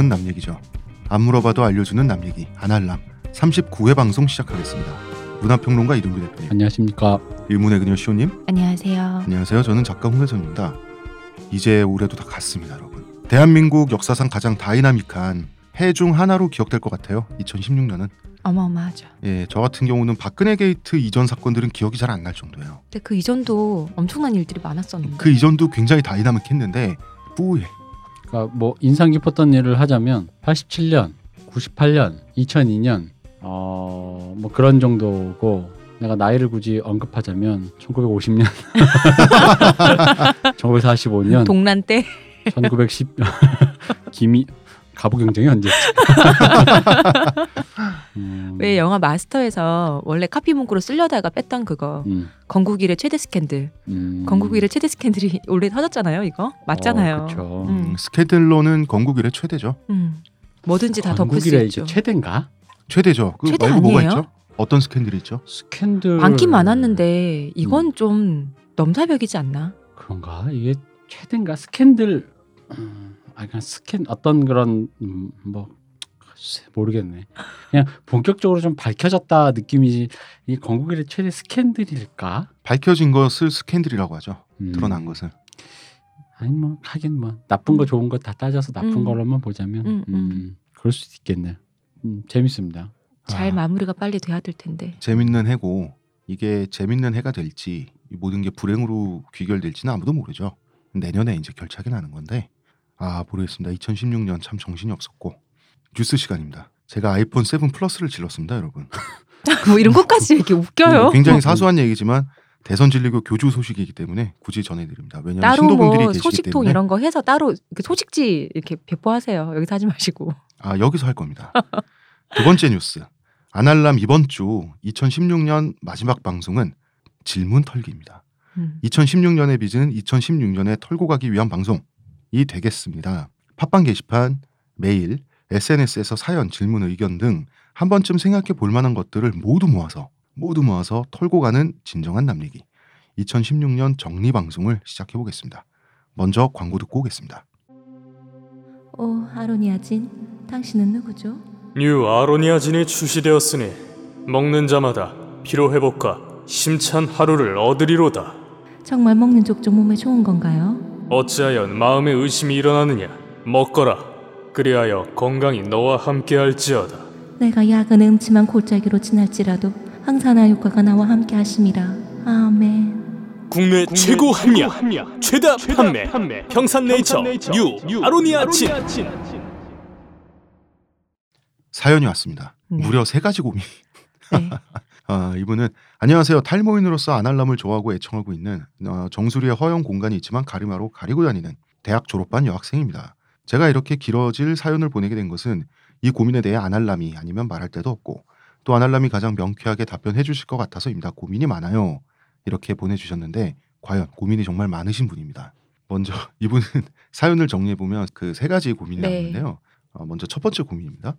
교양은 남 얘기죠. 안 물어봐도 알려주는 남 얘기 안알남 39회 방송 시작하겠습니다. 문화평론가 이동규 대표님, 안녕하십니까. 의문의 그녀 시호님, 안녕하세요. 안녕하세요. 저는 작가 홍혜선입니다. 이제 올해도 다 갔습니다, 여러분. 대한민국 역사상 가장 다이나믹한 해 중 하나로 기억될 것 같아요. 2016년은. 어마어마하죠. 예, 저 같은 경우는 박근혜 게이트 이전 사건들은 기억이 잘 안 날 정도예요. 근데 그 이전도 엄청난 일들이 많았었는데. 그 이전도 굉장히 다이나믹했는데 뿌예. 그러니까 뭐 인상 깊었던 일을 하자면 87년, 98년, 2002년 어, 뭐 그런 정도고 내가 나이를 굳이 언급하자면 1950년, 1945년, 동란 때? 1910 김이 가부 경쟁이 언제? 음, 왜 영화 마스터에서 원래 카피 문구로 쓰려다가 뺐던 그거 음, 건국 일의 최대 스캔들. 음. 건국 일의 최대 스캔들이 원래 터졌잖아요. 이거 맞잖아요. 어, 그렇죠. 음. 음, 스캔들로는 건국 이래 최대죠. 음. 뭐든지 다 덮을 수 있죠. 최대인가? 최대죠. 그 최대 말고 뭐가 아니에요? 있죠? 어떤 스캔들이 있죠? 스캔들 많긴 많았는데 이건 음. 좀 넘사벽이지 않나? 그런가 이게 최대인가 스캔들 음, 아 그냥 스캔 어떤 그런 음, 뭐 모르겠네 그냥 본격적으로 좀 밝혀졌다 느낌이지 이 건국 이래 최대 스캔들일까 밝혀진 것을 스캔들이라고 하죠. 음, 드러난 것을. 아니 뭐 하긴 뭐 나쁜 거 좋은 거 다 따져서 나쁜 음. 걸로만 보자면 음, 음, 음. 그럴 수도 있겠네 음, 재밌습니다 잘 아. 마무리가 빨리 돼야 될 텐데. 재밌는 해고 이게 재밌는 해가 될지 이 모든 게 불행으로 귀결될지는 아무도 모르죠. 내년에 이제 결착이 나는 건데 아 모르겠습니다. 2016년 참 정신이 없었고 뉴스 시간입니다. 제가 아이폰 7 플러스를 질렀습니다, 여러분. 뭐 이런 것까지 이렇게 웃겨요. 음, 굉장히 사소한 얘기지만 대선 진리교 교주 소식이기 때문에 굳이 전해드립니다. 왜냐하면 따로 신도분들이 뭐 소식통 이런 거 해서 따로 이렇게 소식지 이렇게 배포하세요. 여기서 하지 마시고. 아 여기서 할 겁니다. 두 번째 뉴스 아날람 이번 주 2016년 마지막 방송은 질문 털기입니다. 음. 2016년의 빚은 2016년에 털고 가기 위한 방송 이 되겠습니다. 팟빵 게시판, 메일, SNS에서 사연, 질문, 의견 등 한 번쯤 생각해 볼 만한 것들을 모두 모아서 모두 모아서 털고 가는 진정한 남 얘기. 2016년 정리 방송을 시작해 보겠습니다. 먼저 광고 듣고 오겠습니다. 오 아로니아진, 당신은 누구죠? 뉴 아로니아진이 출시되었으니 먹는 자마다 피로 회복과 힘찬 하루를 얻으리로다. 정말 먹는 족족 몸에 좋은 건가요? 어찌하여 마음에 의심이 일어나느냐? 먹거라. 그리하여 건강이 너와 함께할지어다. 내가 야근 음침한 골짜기로 지날지라도 항산화 효과가 나와 함께 하심이라. 아멘. 국내, 최고 합리화, 최다, 판매, 평산네이처, 뉴, 아로니아진. 사연이 왔습니다. 네. 무려 세 가지 고민. 네. 아, 이분은 안녕하세요. 탈모인으로서 안알남을 좋아하고 애청하고 있는 어, 정수리에 허용 공간이 있지만 가리마로 가리고 다니는 대학 졸업반 여학생입니다. 제가 이렇게 길어질 사연을 보내게 된 것은 이 고민에 대해 아날람이 아니면 말할 데도 없고 또 아날람이 가장 명쾌하게 답변해 주실 것 같아서입니다. 고민이 많아요. 이렇게 보내주셨는데 과연 고민이 정말 많으신 분입니다. 먼저 이분은 사연을 정리해 보면 그 세 가지 고민이 네. 나오는데요. 어, 먼저 첫 번째 고민입니다.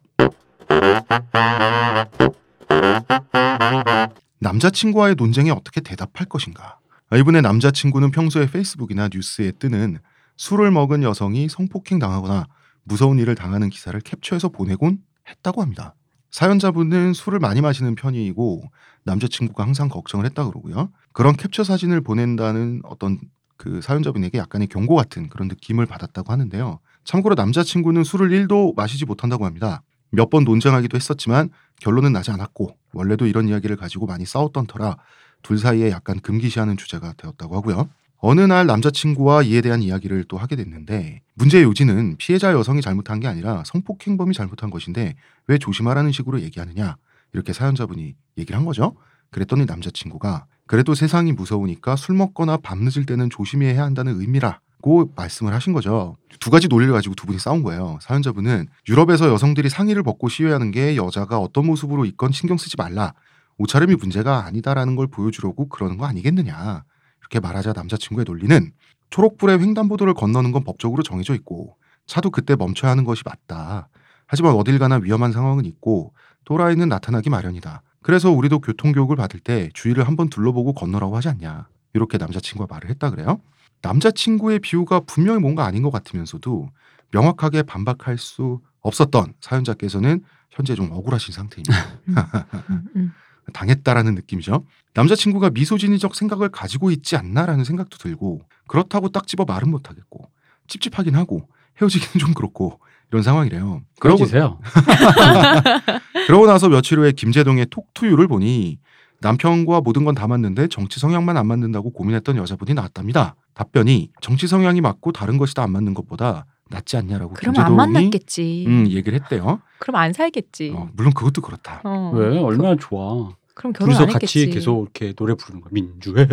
남자친구와의 논쟁에 어떻게 대답할 것인가? 아, 이분의 남자친구는 평소에 페이스북이나 뉴스에 뜨는 술을 먹은 여성이 성폭행 당하거나 무서운 일을 당하는 기사를 캡처해서 보내곤 했다고 합니다. 사연자분은 술을 많이 마시는 편이고 남자친구가 항상 걱정을 했다 그러고요. 그런 캡처 사진을 보낸다는 어떤 그 사연자분에게 약간의 경고 같은 그런 느낌을 받았다고 하는데요. 참고로 남자친구는 술을 1도 마시지 못한다고 합니다. 몇 번 논쟁하기도 했었지만 결론은 나지 않았고 원래도 이런 이야기를 가지고 많이 싸웠던 터라 둘 사이에 약간 금기시하는 주제가 되었다고 하고요. 어느 날 남자친구와 이에 대한 이야기를 또 하게 됐는데 문제의 요지는 피해자 여성이 잘못한 게 아니라 성폭행범이 잘못한 것인데 왜 조심하라는 식으로 얘기하느냐 이렇게 사연자분이 얘기를 한 거죠. 그랬더니 남자친구가 그래도 세상이 무서우니까 술 먹거나 밤 늦을 때는 조심해야 한다는 의미라 고 말씀을 하신 거죠. 두 가지 논리를 가지고 두 분이 싸운 거예요. 사연자분은 유럽에서 여성들이 상의를 벗고 시위하는 게 여자가 어떤 모습으로 있건 신경 쓰지 말라. 옷차림이 문제가 아니다라는 걸 보여주려고 그러는 거 아니겠느냐. 이렇게 말하자 남자친구의 논리는 초록불에 횡단보도를 건너는 건 법적으로 정해져 있고 차도 그때 멈춰야 하는 것이 맞다. 하지만 어딜 가나 위험한 상황은 있고 또라이는 나타나기 마련이다. 그래서 우리도 교통교육을 받을 때 주위를 한번 둘러보고 건너라고 하지 않냐. 이렇게 남자친구가 말을 했다 그래요. 남자친구의 비유가 분명히 뭔가 아닌 것 같으면서도 명확하게 반박할 수 없었던 사연자께서는 현재 좀 억울하신 상태입니다. 음, 음. 당했다라는 느낌이죠. 남자친구가 미소진이적 생각을 가지고 있지 않나라는 생각도 들고 그렇다고 딱 집어 말은 못하겠고 찝찝하긴 하고 헤어지기는 좀 그렇고 이런 상황이래요. 그러고 그러지세요. 그러고 나서 며칠 후에 김재동의 톡투유를 보니 남편과 모든 건 다 맞는데 정치 성향만 안 맞는다고 고민했던 여자분이 나왔답니다. 답변이 정치 성향이 맞고 다른 것이 다 안 맞는 것보다 낫지 않냐라고 그럼 안 만났겠지. 음, 얘기를 했대요. 그럼 안 살겠지. 어, 물론 그것도 그렇다. 어. 왜 얼마나 좋아. 그럼 결혼 둘이서 안 했겠지. 같이 계속 이렇게 노래 부르는 거야. 민주해.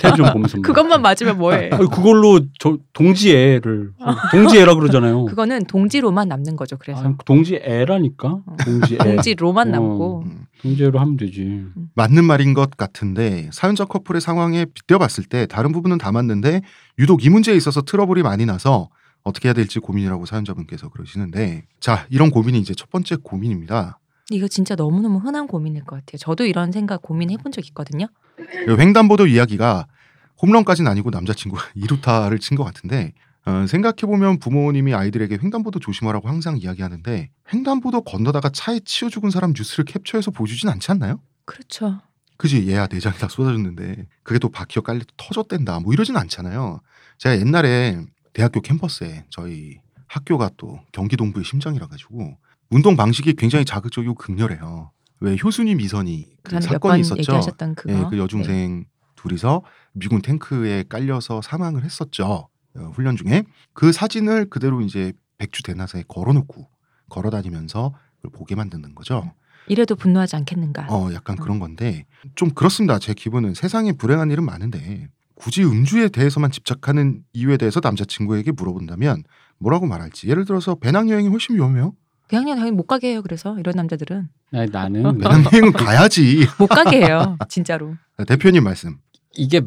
텔레비전 보면서. 뭐. 그것만 맞으면 뭐해? 아니, 그걸로 저 동지애를 동지애라 그러잖아요. 그거는 동지로만 남는 거죠. 그래서 아니, 동지애라니까. 동지애. 동지로만 어. 남고 음, 동지애로 하면 되지. 맞는 말인 것 같은데 사연자 커플의 상황에 빗대어봤을 때 다른 부분은 다 맞는데 유독 이 문제에 있어서 트러블이 많이 나서 어떻게 해야 될지 고민이라고 사연자분께서 그러시는데 자 이런 고민이 이제 첫 번째 고민입니다. 이거 진짜 너무너무 흔한 고민일 것 같아요. 저도 이런 생각 고민해 본 적 있거든요. 횡단보도 이야기가 홈런까지는 아니고 남자친구가 이루타를 친 것 같은데 어, 생각해보면 부모님이 아이들에게 횡단보도 조심하라고 항상 이야기하는데 횡단보도 건너다가 차에 치여 죽은 사람 뉴스를 캡처해서 보여주진 않지 않나요? 그렇죠. 그지 얘야 내장이 다 쏟아졌는데 그게 또 바퀴어 깔려 터졌댄다 뭐 이러진 않잖아요. 제가 옛날에 대학교 캠퍼스에 저희 학교가 또 경기 동부의 심장이라 가지고 운동 방식이 굉장히 자극적이고 극렬해요. 왜 효순이 미선이 그 사건이 있었죠. 예, 그 여중생 둘이서 미군 탱크에 깔려서 사망을 했었죠. 어, 훈련 중에 그 사진을 그대로 이제 백주 대나사에 걸어놓고 걸어다니면서 보게 만드는 거죠. 이래도 분노하지 않겠는가? 어, 약간 그런 건데 좀 그렇습니다. 제 기분은 세상에 불행한 일은 많은데 굳이 음주에 대해서만 집착하는 이유에 대해서 남자친구에게 물어본다면 뭐라고 말할지. 예를 들어서 배낭여행이 훨씬 위험해요. 그냥 당연히 못 가게 해요. 그래서 이런 남자들은 아니, 나는 배낭여행은 가야지. 못 가게 해요. 진짜로. 대표님 말씀. 이게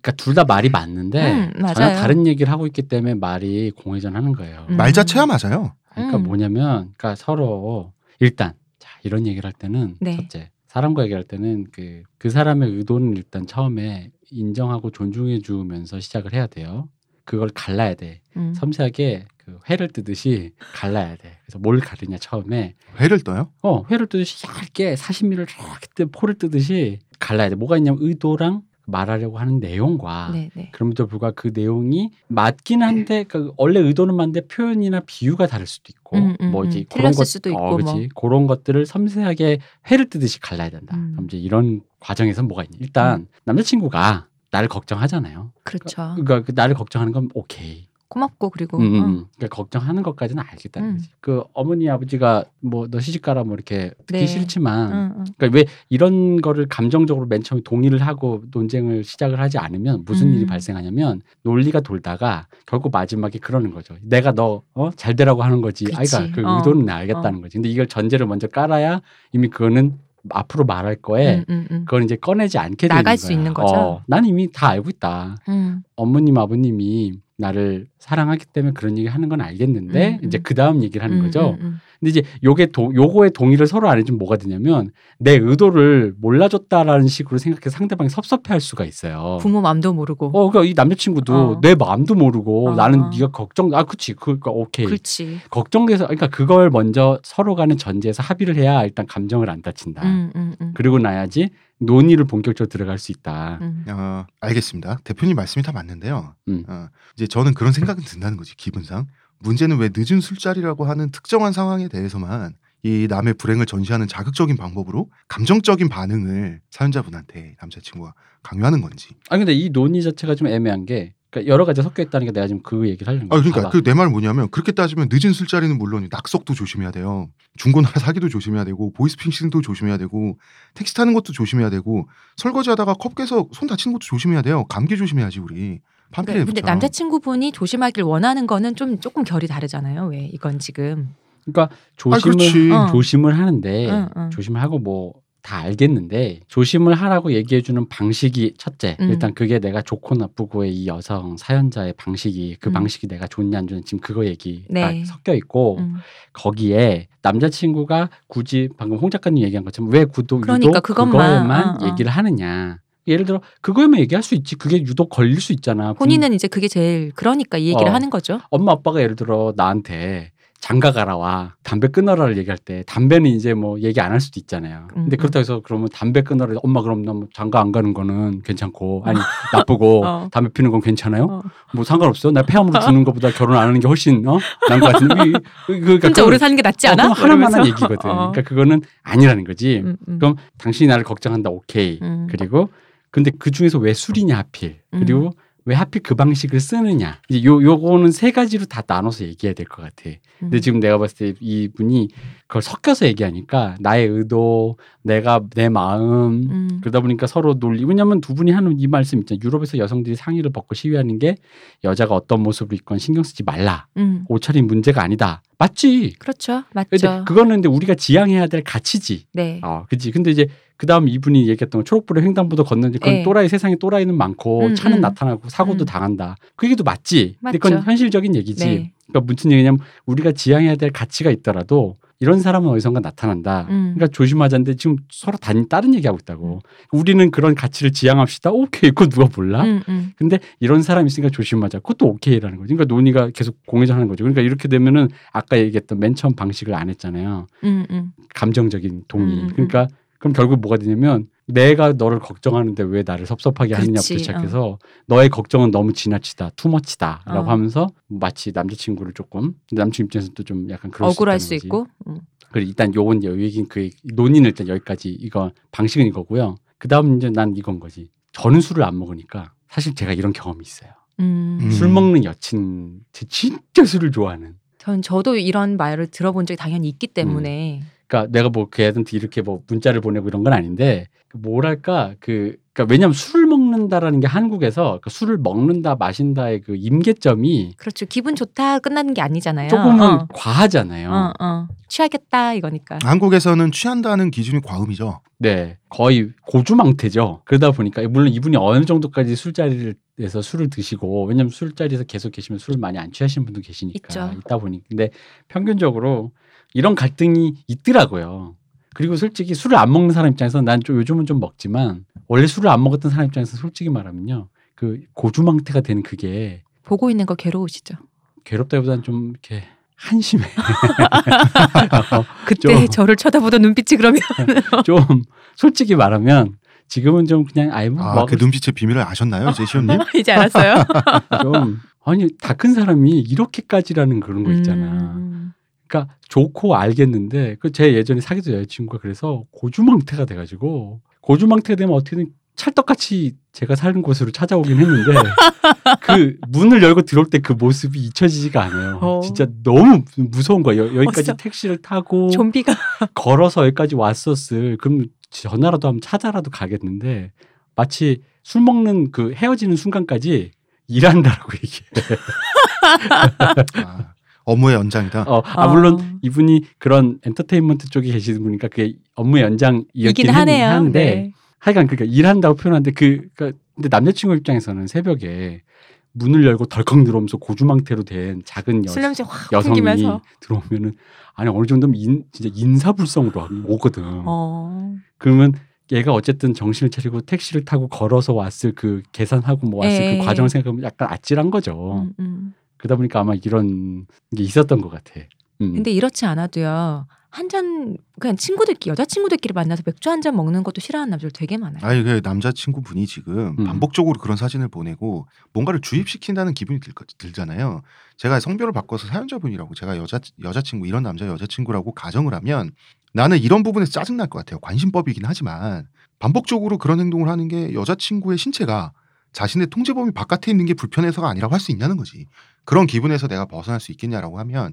그러니까 둘 다 말이 맞는데 음, 전혀. 다른 얘기를 하고 있기 때문에 말이 공회전하는 거예요. 음. 말 자체야 맞아요. 그러니까 음. 뭐냐면 그러니까 서로 일단 자 이런 얘기를 할 때는 네. 첫째 사람과 얘기할 때는 그 그 사람의 의도는 일단 처음에 인정하고 존중해 주면서 시작을 해야 돼요. 그걸 갈라야 돼. 음. 섬세하게 그 회를 뜨듯이 갈라야 돼. 그래서 뭘 가르냐 처음에 회를 떠요? 어 회를 뜨듯이 얇게 40mm를 이렇게 포를 뜨듯이 갈라야 돼. 뭐가 있냐면 의도랑 말하려고 하는 내용과 네, 네. 그럼에도 불구하고 그 내용이 맞긴 한데 그 원래 의도는 맞는데 표현이나 비유가 다를 수도 있고 음, 음, 뭐 이제 음. 그런 것 수도 있고 어, 그치? 뭐. 그런 것들을 섬세하게 회를 뜨듯이 갈라야 된다. 음. 그럼 이제 이런 과정에서 뭐가 있냐? 일단 남자친구가 나를 걱정하잖아요. 그렇죠. 그러니까 그 나를 걱정하는 건 오케이. 고맙고 그리고 음, 음, 어. 음. 그러니까 걱정하는 것까지는 알겠다는 음. 거지. 그 어머니 아버지가 뭐 너 시집 가라 뭐 이렇게 듣기 네. 싫지만 응, 응. 그러니까 왜 이런 거를 감정적으로 맨 처음에 동의를 하고 논쟁을 시작을 하지 않으면 무슨 음. 일이 발생하냐면 논리가 돌다가 결국 마지막에 그러는 거죠. 내가 너 어? 잘 되라고 하는 거지. 그치. 아이가 그 어. 의도는 나 알겠다는 거지. 근데 이걸 전제를 먼저 깔아야 이미 그거는 앞으로 말할 거에 음, 음, 음. 그걸 이제 꺼내지 않게 되는 나갈 거야. 수 있는 거죠? 어, 난 이미 다 알고 있다. 음. 어머님 아버님이 나를 사랑하기 때문에 그런 얘기 하는 건 알겠는데 음, 이제 음. 그 다음 얘기를 하는 음, 거죠. 음, 음. 근데 이제 요게 도, 요거에 동의를 서로 안 해주면 뭐가 되냐면 내 의도를 몰라줬다라는 식으로 생각해서 상대방이 섭섭해할 수가 있어요. 부모 마음도 모르고. 어, 그러니까 이 남자친구도 어. 내 마음도 모르고 어, 나는 어. 네가 걱정, 아, 그치, 그니까 오케이. 그렇지. 걱정돼서, 그러니까 그걸 먼저 서로 간의 전제에서 합의를 해야 일단 감정을 안 다친다. 음, 음, 음. 그리고 나야지 논의를 본격적으로 들어갈 수 있다. 음. 어, 알겠습니다. 대표님 말씀이 다 맞는데요. 음. 어, 이제 저는 그런 생각은 든다는 거지 기분상. 문제는 왜 늦은 술자리라고 하는 특정한 상황에 대해서만 이 남의 불행을 전시하는 자극적인 방법으로 감정적인 반응을 사연자분한테 남자친구가 강요하는 건지. 아 근데 이 논의 자체가 좀 애매한 게 그러니까 여러 가지 섞여 있다는 게 내가 지금 그 얘기를 하려는 아 거야. 그러니까 봐봐. 그내 말 뭐냐면 그렇게 따지면 늦은 술자리는 물론 낙석도 조심해야 돼요. 중고나라 사기도 조심해야 되고 보이스피싱도 조심해야 되고 택시 타는 것도 조심해야 되고 설거지하다가 컵 깨서 손 다치는 것도 조심해야 돼요. 감기 조심해야지 우리. 네, 근데 남자친구분이 조심하길 원하는 거는 좀 조금 결이 다르잖아요. 왜 이건 지금. 그러니까 아, 조심을 그렇지. 어. 조심을 하는데 응, 응. 조심을 하고 뭐 다 알겠는데 조심을 하라고 얘기해 주는 방식이 첫째 음. 일단 그게 내가 좋고 나쁘고의 이 여성 사연자의 방식이 그 음. 방식이 내가 좋냐 안 좋냐 지금 그거 얘기가 네. 섞여 있고 음. 거기에 남자친구가 굳이 방금 홍 작가님 얘기한 것처럼 왜 구도 그러니까 유독 그것만, 그거에만 어, 어. 얘기를 하느냐 예를 들어 그거에만 얘기할 수 있지. 그게 유독 걸릴 수 있잖아. 본인은 이제 그게 제일 그러니까 이 얘기를 어. 하는 거죠. 엄마 아빠가 예를 들어 나한테 장가 가라와 담배 끊어라를 얘기할 때 담배는 이제 뭐 얘기 안 할 수도 있잖아요. 근데 음, 그렇다고 해서 그러면 담배 끊어라 엄마 그럼 나뭐 장가 안 가는 거는 괜찮고 아니 나쁘고 어. 담배 피는 건 괜찮아요? 어. 뭐 상관없어. 나 폐암으로 죽는 것보다 결혼 안 하는 게 훨씬 어? 나은 것 같은데 이- 그- 그러니까 혼자 그건- 오래 사는 게 낫지 어, 않아? 그건 하나만한. 얘기거든. 어. 그러니까 그거는 아니라는 거지. 음, 음. 그럼 당신이 나를 걱정한다. 오케이. 음. 그리고 근데 그 중에서 왜 술이냐 하필. 음. 그리고 왜 하필 그 방식을 쓰느냐. 이제 요 요거는 세 가지로 다 나눠서 얘기해야 될 것 같아. 근데 음. 지금 내가 봤을 때 이분이 그걸 섞여서 얘기하니까 나의 의도, 내가 내 마음 음. 그러다 보니까 서로 논리. 왜냐면 두 분이 하는 이 말씀 있잖아요. 유럽에서 여성들이 상의를 벗고 시위하는 게 여자가 어떤 모습을 입건 신경 쓰지 말라. 음. 옷차림 문제가 아니다. 맞지. 그렇죠. 근데 맞죠. 그거는 근데 우리가 지향해야 될 가치지. 네. 어, 그지. 근데 이제 그 다음 이분이 얘기했던 거 초록불에 횡단보도 걷는데 그건 네. 또라이 세상에 또라이는 많고 음, 차는 음. 나타나고 사고도 음. 당한다. 그 얘기도 맞지. 근데 그건 맞죠. 현실적인 얘기지. 네. 그러니까 무슨 얘기냐면 우리가 지향해야 될 가치가 있더라도 이런 사람은 어디선가 나타난다. 음. 그러니까 조심하자는데 지금 서로 단, 다른 얘기하고 있다고. 우리는 그런 가치를 지향합시다. 오케이. 그거 누가 몰라? 음, 음. 근데 이런 사람이 있으니까 조심하자. 그것도 오케이라는 거지. 그러니까 논의가 계속 공회전하는 거죠. 그러니까 이렇게 되면은 아까 얘기했던 맨 처음 방식을 안 했잖아요. 음, 음. 감정적인 동의. 음, 음, 그러니까 그럼 결국 뭐가 되냐면 내가 너를 걱정하는데 왜 나를 섭섭하게 하느냐부터 그렇지, 시작해서 너의 걱정은 너무 지나치다, 투머치다라고 어. 하면서 마치 남자친구를 조금 남친 입장에서 또좀 약간 그럴 억울할 수, 수. 있고. 음. 그래 일단 요건 요 얘기는 그 논의는 일단 여기까지 이거 방식은 이거고요. 그 다음 이제 난 이건 거지. 저는 술을 안 먹으니까 사실 제가 이런 경험이 있어요. 음. 음. 술 먹는 여친 제 진짜 술을 좋아하는. 전 저도 이런 말을 들어본 적이 당연히 있기 때문에 그러니까 내가 뭐 걔한테 이렇게 뭐 문자를 보내고 이런 건 아닌데 그 뭐랄까 그 그러니까 왜냐하면 술을 먹는다라는 게 한국에서 그 술을 먹는다 마신다의 그 임계점이 그렇죠. 기분 좋다 끝나는 게 아니잖아요. 조금은 어. 과하잖아요. 어, 어. 취하겠다 이거니까. 한국에서는 취한다는 기준이 과음이죠. 네, 거의 고주망태죠. 그러다 보니까 물론 이분이 어느 정도까지 술자리에서 술을 드시고 왜냐하면 술자리에서 계속 계시면 술을 많이 안 취하시는 분도 계시니까 있죠. 있다 보니 근데 평균적으로 이런 갈등이 있더라고요. 그리고 솔직히 술을 안 먹는 사람 입장에서 난 좀 요즘은 좀 먹지만 원래 술을 안 먹었던 사람 입장에서 솔직히 말하면요 그 고주망태가 되는 그게 보고 있는 거 괴로우시죠. 괴롭다기보다는 좀 이렇게 한심해. 그때 좀. 저를 쳐다보던 눈빛이 그러면 좀 솔직히 말하면 지금은 좀 그냥 아예 뭐 아, 그 눈빛의 비밀을 아셨나요, 제시언님? 이제 알았어요. 좀 아니 다 큰 사람이 이렇게까지라는 그런 거 있잖아. 음. 그러니까 좋고 알겠는데 그 제 예전에 사귀던 여자친구가 그래서 고주망태가 돼가지고 고주망태가 되면 어떻게든 찰떡같이 제가 사는 곳으로 찾아오긴 했는데 그 문을 열고 들어올 때 그 모습이 잊혀지지가 않아요. 어. 진짜 너무 무서운 거예요. 여- 여기까지 어서. 택시를 타고 좀비가 걸어서 여기까지 왔었을 그럼 전화라도 하면 찾아라도 가겠는데 마치 술 먹는 그 헤어지는 순간까지 일한다라고 얘기해. 아, 업무의 연장이다. 어, 아, 어. 물론 이분이 그런 엔터테인먼트 쪽에 계시는 분이니까 그게 업무의 연장이었긴 이긴 하네요. 한데 네. 하여간 그러니까 일한다고 표현하는데 그 그러니까 근데 남자친구 입장에서는 새벽에 문을 열고 덜컥 들어오면서 고주망태로 된 작은 여, 여성이 풍기면서. 들어오면은 아니 어느 정도면 인, 진짜 인사불성으로 오거든. 어. 그러면 얘가 어쨌든 정신을 차리고 택시를 타고 걸어서 왔을 그 계산하고 뭐 왔을 예. 그 과정을 생각하면 약간 아찔한 거죠. 음, 음. 그러다 보니까 아마 이런 게 있었던 것 같아. 음. 근데 이렇지 않아도요. 한 잔 그냥 친구들끼리 여자 친구들끼리 만나서 맥주 한 잔 먹는 것도 싫어하는 남자들 되게 많아요. 아니 그 남자 친구 분이 지금 음. 반복적으로 그런 사진을 보내고 뭔가를 주입시킨다는 기분이 들, 거- 들잖아요. 제가 성별을 바꿔서 사연자분이라고 제가 여자 여자 친구 이런 남자 여자 친구라고 가정을 하면 나는 이런 부분에서 짜증 날 것 같아요. 관심법이긴 하지만 반복적으로 그런 행동을 하는 게 여자 친구의 신체가 자신의 통제 범위 바깥에 있는 게 불편해서가 아니라고 할 수 있냐는 거지. 그런 기분에서 내가 벗어날 수 있겠냐라고 하면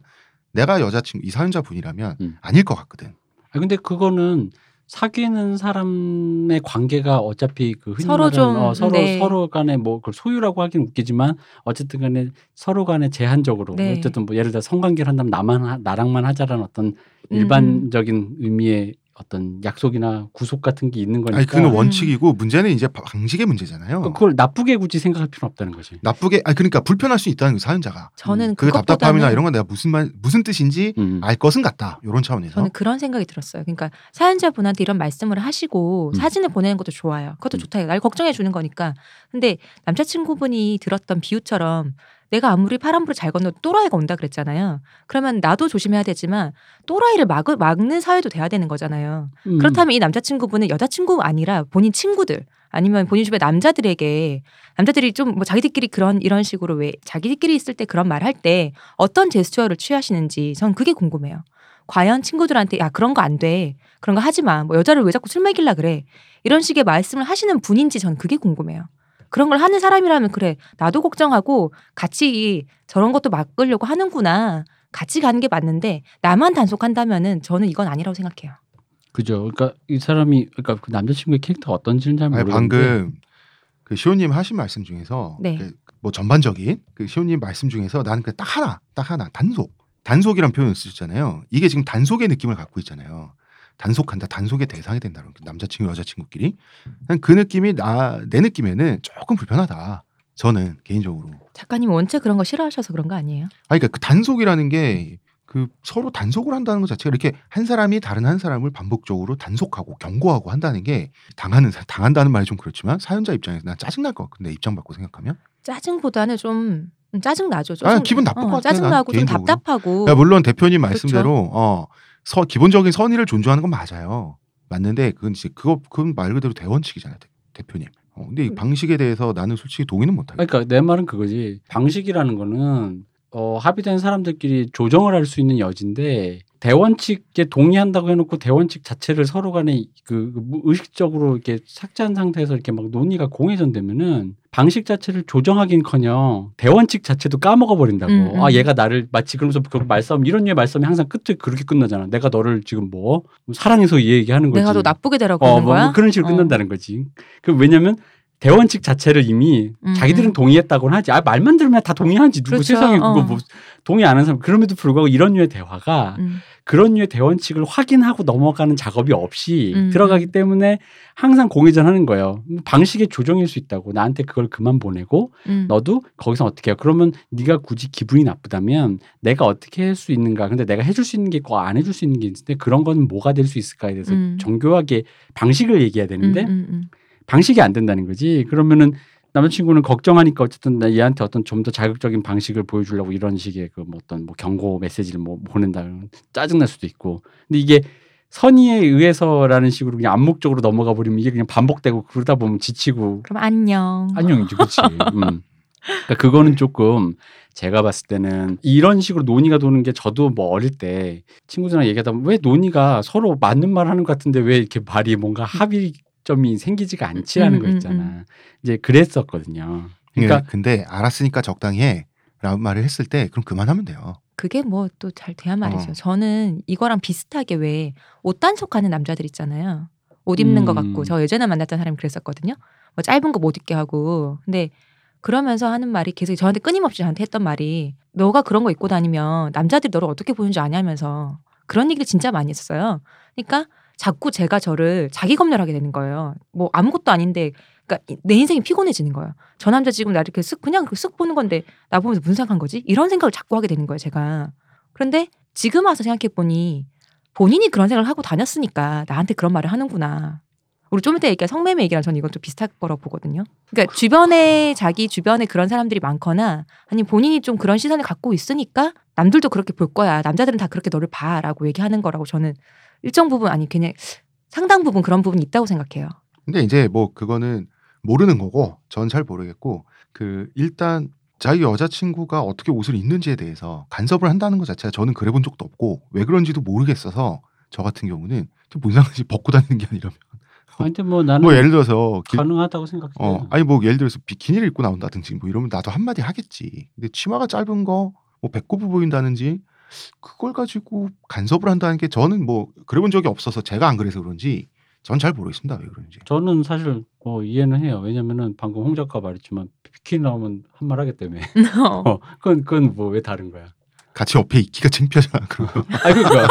내가 여자친구 이 사연자 분이라면 음. 아닐 것 같거든. 아 근데 그거는 사귀는 사람의 관계가 어차피 그 흔히 서로 말하는 좀, 어, 서로 네. 서로 간에 뭐 그걸 소유라고 하긴 웃기지만 어쨌든 간에 서로 간에 제한적으로 네. 어쨌든 뭐 예를 들어 성관계를 한다면 나만 하- 나랑만 하자라는 어떤 음, 일반적인 의미의 어떤 약속이나 구속 같은 게 있는 거니까 아니 원- 원칙이고 문제는 이제 방식의 문제잖아요. 그걸 나쁘게 굳이 생각할 필요는 없다는 거지. 나쁘게 아니 그러니까 불편할 수 있다는 거 사연자가 저는 그 답답함이나 이런 건 내가 무슨 말 무슨 뜻인지 음. 알 것은 같다 이런 차원에서 저는 그런 생각이 들었어요. 그러니까 사연자분한테 이런 말씀을 하시고 음. 사진을 보내는 것도 좋아요. 그것도 음. 좋다. 날 걱정해 주는 거니까. 근데 남자친구분이 들었던 비유처럼 내가 아무리 파란불을 잘 건너도 또라이가 온다 그랬잖아요. 그러면 나도 조심해야 되지만 또라이를 막, 막는 사회도 돼야 되는 거잖아요. 음. 그렇다면 이 남자친구분은 여자친구 아니라 본인 친구들 아니면 본인 주변 남자들에게 남자들이 좀 뭐 자기들끼리 그런 이런 식으로 왜 자기들끼리 있을 때 그런 말 할 때 어떤 제스처를 취하시는지 전 그게 궁금해요. 과연 친구들한테 야 그런 거 안 돼. 그런 거 하지 마. 뭐 여자를 왜 자꾸 술 먹일라 그래. 이런 식의 말씀을 하시는 분인지 전 그게 궁금해요. 그런 걸 하는 사람이라면 그래. 나도 걱정하고 같이 저런 것도 막으려고 하는구나. 같이 가는 게 맞는데 나만 단속한다면은 저는 이건 아니라고 생각해요. 그죠. 그러니까 이 사람이 그러니까 그 남자친구의 캐릭터가 어떤지는 잘 아니, 모르겠는데 방금 그 시호님 하신 말씀 중에서 네. 그 뭐 전반적인 그 시호님 말씀 중에서 나는 그 딱 하나 딱 하나 단속 단속이란 표현을 쓰셨잖아요. 이게 지금 단속의 느낌을 갖고 있잖아요. 단속한다 단속의 대상이 된다는 그 남자친구 여자친구끼리 난그 느낌이 나 내 느낌에는 조금 불편하다. 저는 개인적으로. 작가님 원체 그런 거 싫어하셔서 그런 거 아니에요? 아니, 그러니까 그 단속이라는 게 그 서로 단속을 한다는 것 자체가 이렇게 한 사람이 다른 한 사람을 반복적으로 단속하고 경고하고 한다는 게 당하는 사- 당한다는 말이 좀 그렇지만 사연자 입장에서 난 짜증 날 것 같은데 입장 바꿔 생각하면 짜증보다는 좀 음, 짜증 나죠. 좀 아, 기분 나쁠 것 같아요, 짜증 난 나고 좀. 답답하고. 야, 물론 대표님 그렇죠. 말씀대로 어 서, 기본적인 선의를 존중하는 건 맞아요 맞는데 그건 이제 그거 그건 말 그대로 대원칙이잖아요 대, 대표님 어, 근데 이 음. 방식에 대해서 나는 솔직히 동의는 못 하겠어 그러니까 내 말은 그거지. 방식이라는 거는 어, 합의된 사람들끼리 조정을 할 수 있는 여지인데 대원칙에 동의한다고 해놓고 대원칙 자체를 서로 간에 그, 그 무- 의식적으로 이렇게 삭제한 상태에서 이렇게 막 논의가 공회전되면은 방식 자체를 조정하긴커녕 대원칙 자체도 까먹어 버린다고. 음, 음. 아 얘가 나를 마치 그러면서 그 말싸움 이런 류의 말싸움이 항상 끝에 그렇게 끝나잖아. 내가 너를 지금 뭐 사랑해서 이 얘기하는 거지. 내가 더 나쁘게 되라고 어, 하는 뭐, 거야. 뭐 그런 식으로 어. 끝난다는 거지. 그 왜냐면 대원칙 자체를 이미 음, 자기들은 음. 동의했다고는 하지. 아 말만 들으면 다 동의하지. 누구 그렇죠. 세상에 그거 어. 뭐 동의 안 하는 사람. 그럼에도 불구하고 이런 류의 대화가 음. 그런 류의 대원칙을 확인하고 넘어가는 작업이 없이 음. 들어가기 때문에 항상 공회전하는 거예요. 방식의 조정일 수 있다고. 나한테 그걸 그만 보내고 음. 너도 거기서 어떻게 해요? 그러면 네가 굳이 기분이 나쁘다면 내가 어떻게 할 수 있는가? 근데 내가 해줄 수 있는 게 있고 안 해줄 수 있는 게 있는데 그런 건 뭐가 될 수 있을까에 대해서 음. 정교하게 방식을 얘기해야 되는데 음. 방식이 안 된다는 거지. 그러면은 남자친구는 걱정하니까 어쨌든 나 얘한테 어떤 좀 더 자극적인 방식을 보여주려고 이런 식의 그 뭐 어떤 뭐 경고 메시지를 뭐 보낸다 그러면 짜증 날 수도 있고. 근데 이게 선의에 의해서라는 식으로 그냥 암묵적으로 넘어가 버리면 이게 그냥 반복되고 그러다 보면 지치고 그럼 안녕. 안녕이지, 그렇지. 음. 그러니까 그거는 조금 제가 봤을 때는 이런 식으로 논의가 도는 게 저도 뭐 어릴 때 친구들이랑 얘기하다 보면 왜 논의가 서로 맞는 말 하는 것 같은데 왜 이렇게 말이 뭔가 합의 점이 생기지가 않지라는 음, 거 음, 있잖아. 이제 그랬었거든요. 그러니까 그러니까 근데 알았으니까 적당히 해 라는 말을 했을 때 그럼 그만하면 돼요 그게 뭐 또잘 대한 말이죠. 어. 저는 이거랑 비슷하게 왜 옷 단속하는 남자들 있잖아요. 옷 입는 거 음. 같고 저 예전에 만났던 사람이 그랬었거든요. 뭐 짧은 거 못 입게 하고 근데 그러면서 하는 말이 계속 저한테 끊임없이 저한테 했던 말이 너가 그런 거 입고 다니면 남자들이 너를 어떻게 보는지 아냐면서 그런 얘기를 진짜 많이 했어요. 그러니까 자꾸 제가 저를 자기 검열하게 되는 거예요. 뭐 아무것도 아닌데 그러니까 내 인생이 피곤해지는 거예요. 저 남자 지금 나를 이렇게 쓱 그냥 쓱 보는 건데 나 보면서 무슨 생각한 거지? 이런 생각을 자꾸 하게 되는 거예요, 제가. 그런데 지금 와서 생각해 보니 본인이 그런 생각을 하고 다녔으니까 나한테 그런 말을 하는구나. 우리 좀 이따 얘기할 성매매 얘기랑 저는 이건 좀 비슷할 거라고 보거든요. 그러니까 주변에 자기 주변에 그런 사람들이 많거나 아니 본인이 좀 그런 시선을 갖고 있으니까 남들도 그렇게 볼 거야. 남자들은 다 그렇게 너를 봐라고 얘기하는 거라고 저는 일정 부분 아니 그냥 상당 부분 그런 부분이 있다고 생각해요. 근데 이제 뭐 그거는 모르는 거고 전 잘 모르겠고 그 일단 자기 여자친구가 어떻게 옷을 입는지에 대해서 간섭을 한다는 것 자체가 저는 그래 본 적도 없고 왜 그런지도 모르겠어서 저 같은 경우는 뭔 상관이 벗고 다니는 게 아니라면 아니, 근데 뭐 나는 뭐 예를 들어서 길- 가능하다고 생각해. 어 아니 뭐 예를 들어서 비키니를 입고 나온다든지 뭐 이러면 나도 한 마디 하겠지 근데 치마가 짧은 거 뭐 배꼽이 보인다는지 그걸 가지고 간섭을 한다는 게 저는 뭐 그래 본 적이 없어서 제가 안 그래서 그런지 전 잘 모르겠습니다 왜 그런지 저는 사실 뭐 이해는 해요. 왜냐면은 방금 홍 작가 말했지만 비키니 나오면 한 말 하기 때문에. 어, 그건 그건 뭐 왜 다른 거야? 같이 옆에 있기가 창피하잖아. 그러면. 아니 그러니까.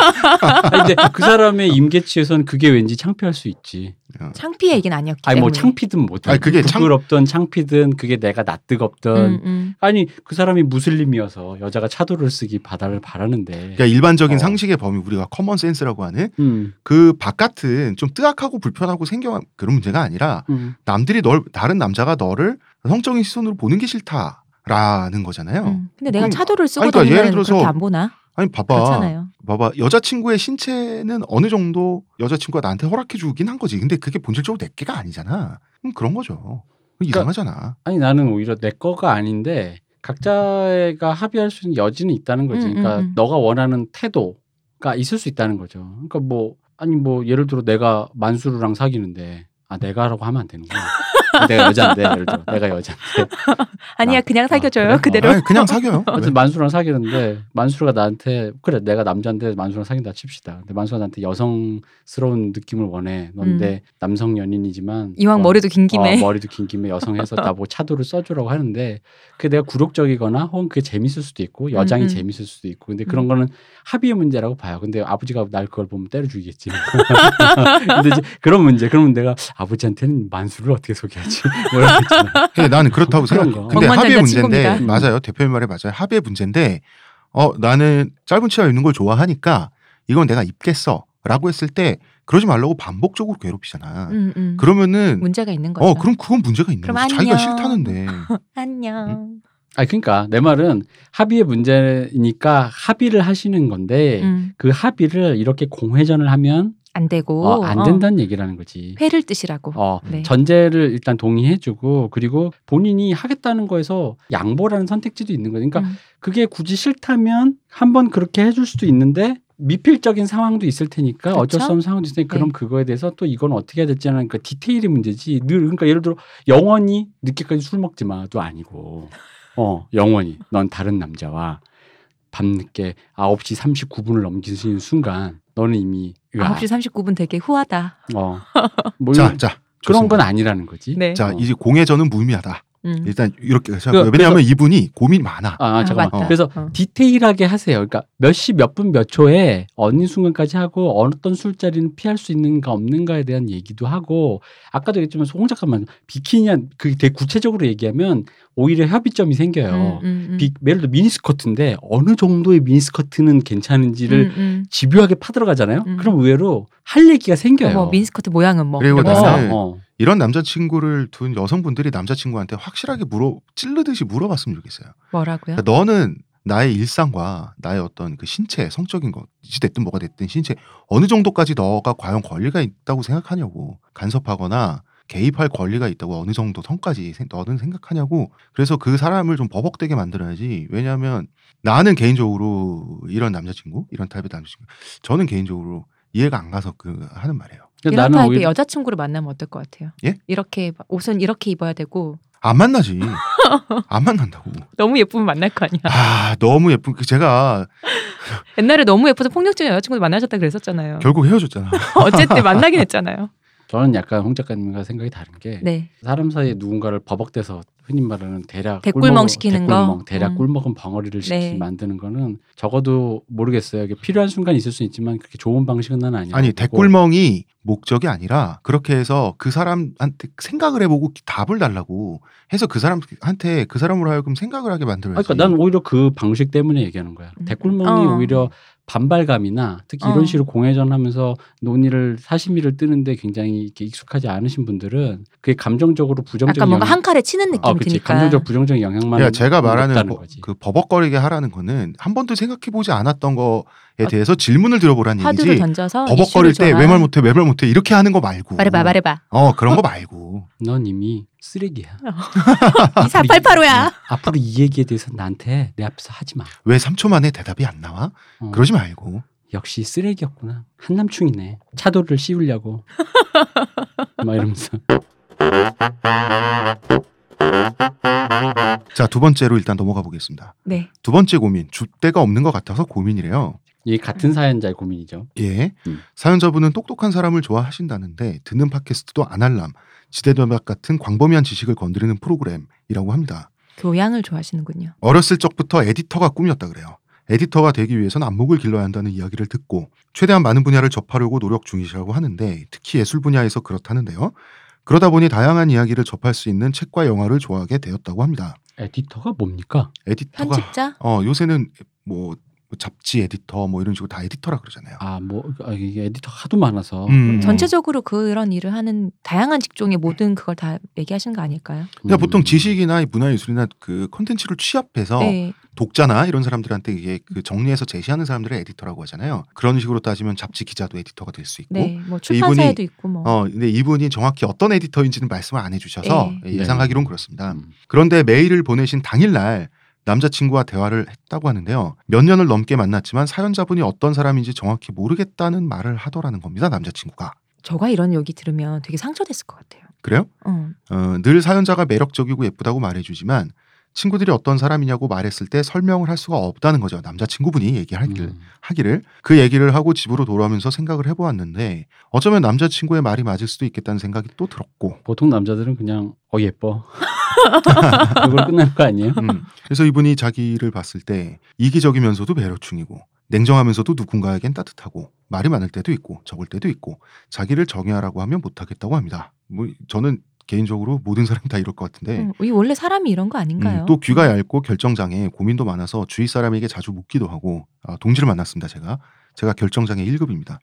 아니, 근데 그 사람의 임계치에선 그게 왠지 창피할 수 있지. 창피의 얘기는 아니었기 아니 뭐 때문에. 창피든 뭐든 아니, 그게 창- 부끄럽든 창 피든 그게 내가 낯뜨겁든 음, 음. 아니 그 사람이 무슬림이어서 여자가 차도를 쓰기 바다를 바라는데 그러니까 일반적인 어. 상식의 범위 우리가 common sense라고 하는 음, 그 바깥은 좀 뜨악하고 불편하고 생겨 그런 문제가 아니라 음. 남들이 널 다른 남자가 너를 성적인 시선으로 보는 게 싫다 라는 거잖아요. 음. 근데 내가 그럼- 차도르를 쓰고 그러니까 예를 들어서 그렇게 안 보나? 아니 봐봐, 그렇잖아요. 봐봐 여자친구의 신체는 어느 정도 여자친구가 나한테 허락해 주긴 한 거지. 근데 그게 본질적으로 내 거가 아니잖아. 그럼 그런 거죠. 그러니까 이상하잖아. 아니 나는 오히려 내 거가 아닌데 각자가 합의할 수 있는 여지는 있다는 거지. 음, 그러니까 음, 음. 너가 원하는 태도가 있을 수 있다는 거죠. 그러니까 뭐 아니 뭐 예를 들어 내가 만수르랑 사귀는데 아 내가라고 하면 안 되는구나. 내가 여자인데 예를 들어 내가 여자인데 아니야 나- 그냥 아, 사귀어줘요 그래? 그대로. 아니, 그냥 사겨요. 아무튼 만수랑 사귀는데 만수가 나한테 그래 내가 남자인데 만수랑 사귄다 칩시다. 근데 만수가 나한테 여성스러운 느낌을 원해. 넌데 남성 연인이지만 이왕 어, 머리도 긴 김에. 어, 머리도 긴 김에 여성해서 나뭐 차도를 써주라고 하는데 그게 내가 굴욕적이거나 혹은 그게 재밌을 수도 있고 여장이 음, 음. 재밌을 수도 있고 근데 그런 거는 합의의 문제라고 봐요. 근데 아버지가 날 그걸 보면 때려 죽이겠지. 근데 이제 그런 문제 그러면 내가 아버지한테는 만수를 어떻게 소개하지? 했잖아. 예, 나는 그렇다고 그런 생각해. 거. 근데 합의의 문제인데 친구입니다. 맞아요. 대표님 말에 맞아요. 합의의 문제인데 어 나는 짧은 치마 입는 걸 좋아하니까 이건 내가 입겠어라고 했을 때 그러지 말라고 반복적으로 괴롭히잖아. 음, 음. 그러면은 문제가 있는 거죠. 어 그럼 그건 문제가 있는 그럼 거지. 자기가 안녕. 싫다는데. 안녕. 아 그러니까 내 말은 합의의 문제니까 합의를 하시는 건데 음. 그 합의를 이렇게 공회전을 하면 안 되고 어, 안 어, 된다는 얘기라는 거지. 회를 뜻이라고. 어, 네. 전제를 일단 동의해주고 그리고 본인이 하겠다는 거에서 양보라는 선택지도 있는 거니까 그러니까 음. 그게 굳이 싫다면 한번 그렇게 해줄 수도 있는데 미필적인 상황도 있을 테니까 어쩔 그렇죠? 수 없는 상황도 있으니까 네. 그럼 그거에 대해서 또 이건 어떻게 해야 될지 하는 그 디테일이 문제지 늘 그러니까 예를 들어 영원히 늦게까지 술 먹지 마도 아니고 어 영원히 넌 다른 남자와 밤늦게 9시 39분을 넘기는 순간 너는 이미 으아, 9시 39분 되게 후하다. 어, 뭐 자, 자. 그런 좋습니다. 건 아니라는 거지. 네. 자, 어. 이제 공회전은 무의미하다. 음. 일단 이렇게 생각해요. 그- 왜냐하면 이분이 고민이 많아. 아, 잠깐만. 맞다. 그래서 어. 디테일하게 하세요. 그러니까 몇 시 몇분몇 초에 어느 순간까지 하고 어떤 술자리는 피할 수 있는가 없는가에 대한 얘기도 하고 아까도 얘기했지만 홍 작가만 비키니 그 되게 구체적으로 얘기하면 오히려 협의점이 생겨요. 음, 음, 음. 비, 예를 들어 미니스커트인데 어느 정도의 미니스커트는 괜찮은지를 음, 음. 집요하게 파들어가잖아요. 음. 그럼 의외로 할 얘기가 생겨요. 뭐 민스커트 모양은 뭐 그리고. 나는 어, 어. 이런 남자친구를 둔 여성분들이 남자친구한테 확실하게 물어 찌르듯이 물어봤으면 좋겠어요. 뭐라고요? 그러니까 너는 나의 일상과 나의 어떤 그 신체, 성적인 것이 됐든 뭐가 됐든 신체 어느 정도까지 너가 과연 권리가 있다고 생각하냐고 간섭하거나 개입할 권리가 있다고 어느 정도 선까지 생- 너는 생각하냐고 그래서 그 사람을 좀 버벅대게 만들어야지 왜냐하면 나는 개인적으로 이런 남자친구 이런 타입의 남자친구 저는 개인적으로 이해가 안 가서 그 하는 말이에요 이런 나는 타입의 오히려 여자친구를 만나면 어떨 것 같아요? 예? 이렇게 옷은 이렇게 입어야 되고 안 만나지 안 만난다고 너무 예쁘면 만날 거 아니야. 아 너무 예쁜 그 제가 옛날에 너무 예뻐서 폭력적인 여자친구도 만나셨다 그랬었잖아요. 결국 헤어졌잖아 어쨌든 만나긴 했잖아요. 저는 약간 홍 작가님과 생각이 다른 게 네. 사람 사이에 누군가를 버벅대서 흔히 말하는 대략 대꿀멍 꿀먹- 시키는 대꿀멍, 거? 대략 음. 꿀먹은 벙어리를 시키 네. 만드는 거는 적어도 모르겠어요. 이게 필요한 순간 있을 수 있지만 그렇게 좋은 방식은 난 아니에요. 아니 대꿀멍이 목적이 아니라 그렇게 해서 그 사람한테 생각을 해보고 답을 달라고 해서 그 사람한테 그 사람으로 하여금 생각을 하게 만들어야지. 그러니까 난 오히려 그 방식 때문에 얘기하는 거야. 음. 대꿀멍이 어. 오히려 반발감이나 특히 어. 이런 식으로 공회전하면서 논의를 사시미를 뜨는데 굉장히 이렇게 익숙하지 않으신 분들은 그게 감정적으로 부정적인 약간 뭔가 영향- 한 칼에 치는 느낌이 아, 그치. 드니까. 감정적 부정적인 영향만 야, 제가 말하는 거지. 그 버벅거리게 하라는 거는 한 번도 생각해 보지 않았던 아, 대해서 질문을 들어보라는 화두를 얘기지. 던져서 버벅거릴 때. 왜 말 못해 왜 말 못해 이렇게 하는 거 말고. 말해봐 말해봐. 어 그런 거 말고. 넌 이미 쓰레기야. 이사 팔팔오야. 앞으로 이 얘기에 대해서 나한테 내 앞에서 하지 마. 왜 3초 만에 대답이 안 나와? 어. 그러지 말고. 역시 쓰레기였구나. 한남충이네. 차도를 씌우려고. 막 이러면서. 자 두 번째로 일단 넘어가 보겠습니다. 네. 두 번째 고민 줏대가 없는 것 같아서 고민이래요. 이게 같은 사연자의 고민이죠. 예. 음. 사연자분은 똑똑한 사람을 좋아하신다는데 듣는 팟캐스트도 안할람 지대도박 같은 광범위한 지식을 건드리는 프로그램이라고 합니다. 교양을 좋아하시는군요. 어렸을 적부터 에디터가 꿈이었다 그래요. 에디터가 되기 위해서는 안목을 길러야 한다는 이야기를 듣고 최대한 많은 분야를 접하려고 노력 중이시라고 하는데 특히 예술 분야에서 그렇다는데요. 그러다 보니 다양한 이야기를 접할 수 있는 책과 영화를 좋아하게 되었다고 합니다. 에디터가 뭡니까? 에디터가 편집자? 어 요새는 뭐 잡지 에디터 뭐 이런 식으로 다 에디터라 그러잖아요. 아, 뭐 아, 이게 에디터 하도 많아서 음. 전체적으로 그런 일을 하는 다양한 직종의 모든 그걸 다 얘기하시는 거 아닐까요? 그러니까 음. 보통 지식이나 문화예술이나 그 콘텐츠를 취합해서 네. 독자나 이런 사람들한테 이게 그 정리해서 제시하는 사람들을 에디터라고 하잖아요. 그런 식으로 따지면 잡지 기자도 에디터가 될 수 있고. 네. 뭐 출판사에도 있고 뭐. 어, 근데 이분이 정확히 어떤 에디터인지는 말씀을 안 해주셔서 네. 예상하기론 그렇습니다. 음. 그런데 메일을 보내신 당일날 남자친구와 대화를 했다고 하는데요. 몇 년을 넘게 만났지만 사연자분이 어떤 사람인지 정확히 모르겠다는 말을 하더라는 겁니다. 남자친구가. 저가 이런 얘기 들으면 되게 상처됐을 것 같아요. 그래요? 어. 어, 늘 사연자가 매력적이고 예쁘다고 말해주지만 친구들이 어떤 사람이냐고 말했을 때 설명을 할 수가 없다는 거죠. 남자친구분이 얘기하기를 음. 하기를 그 얘기를 하고 집으로 돌아오면서 생각을 해보았는데 어쩌면 남자친구의 말이 맞을 수도 있겠다는 생각이 또 들었고 보통 남자들은 그냥 어 예뻐. 그걸 끝내는 거 아니에요? 음, 그래서 이분이 자기를 봤을 때 이기적이면서도 배려충이고 냉정하면서도 누군가에겐 따뜻하고 말이 많을 때도 있고 적을 때도 있고 자기를 정의하라고 하면 못하겠다고 합니다. 뭐 저는 개인적으로 모든 사람이 다 이럴 것 같은데 음, 이 원래 사람이 이런 거 아닌가요? 음, 또 귀가 얇고 결정장애 고민도 많아서 주위 사람에게 자주 묻기도 하고 아, 동지를 만났습니다 제가 제가 결정장애 1급입니다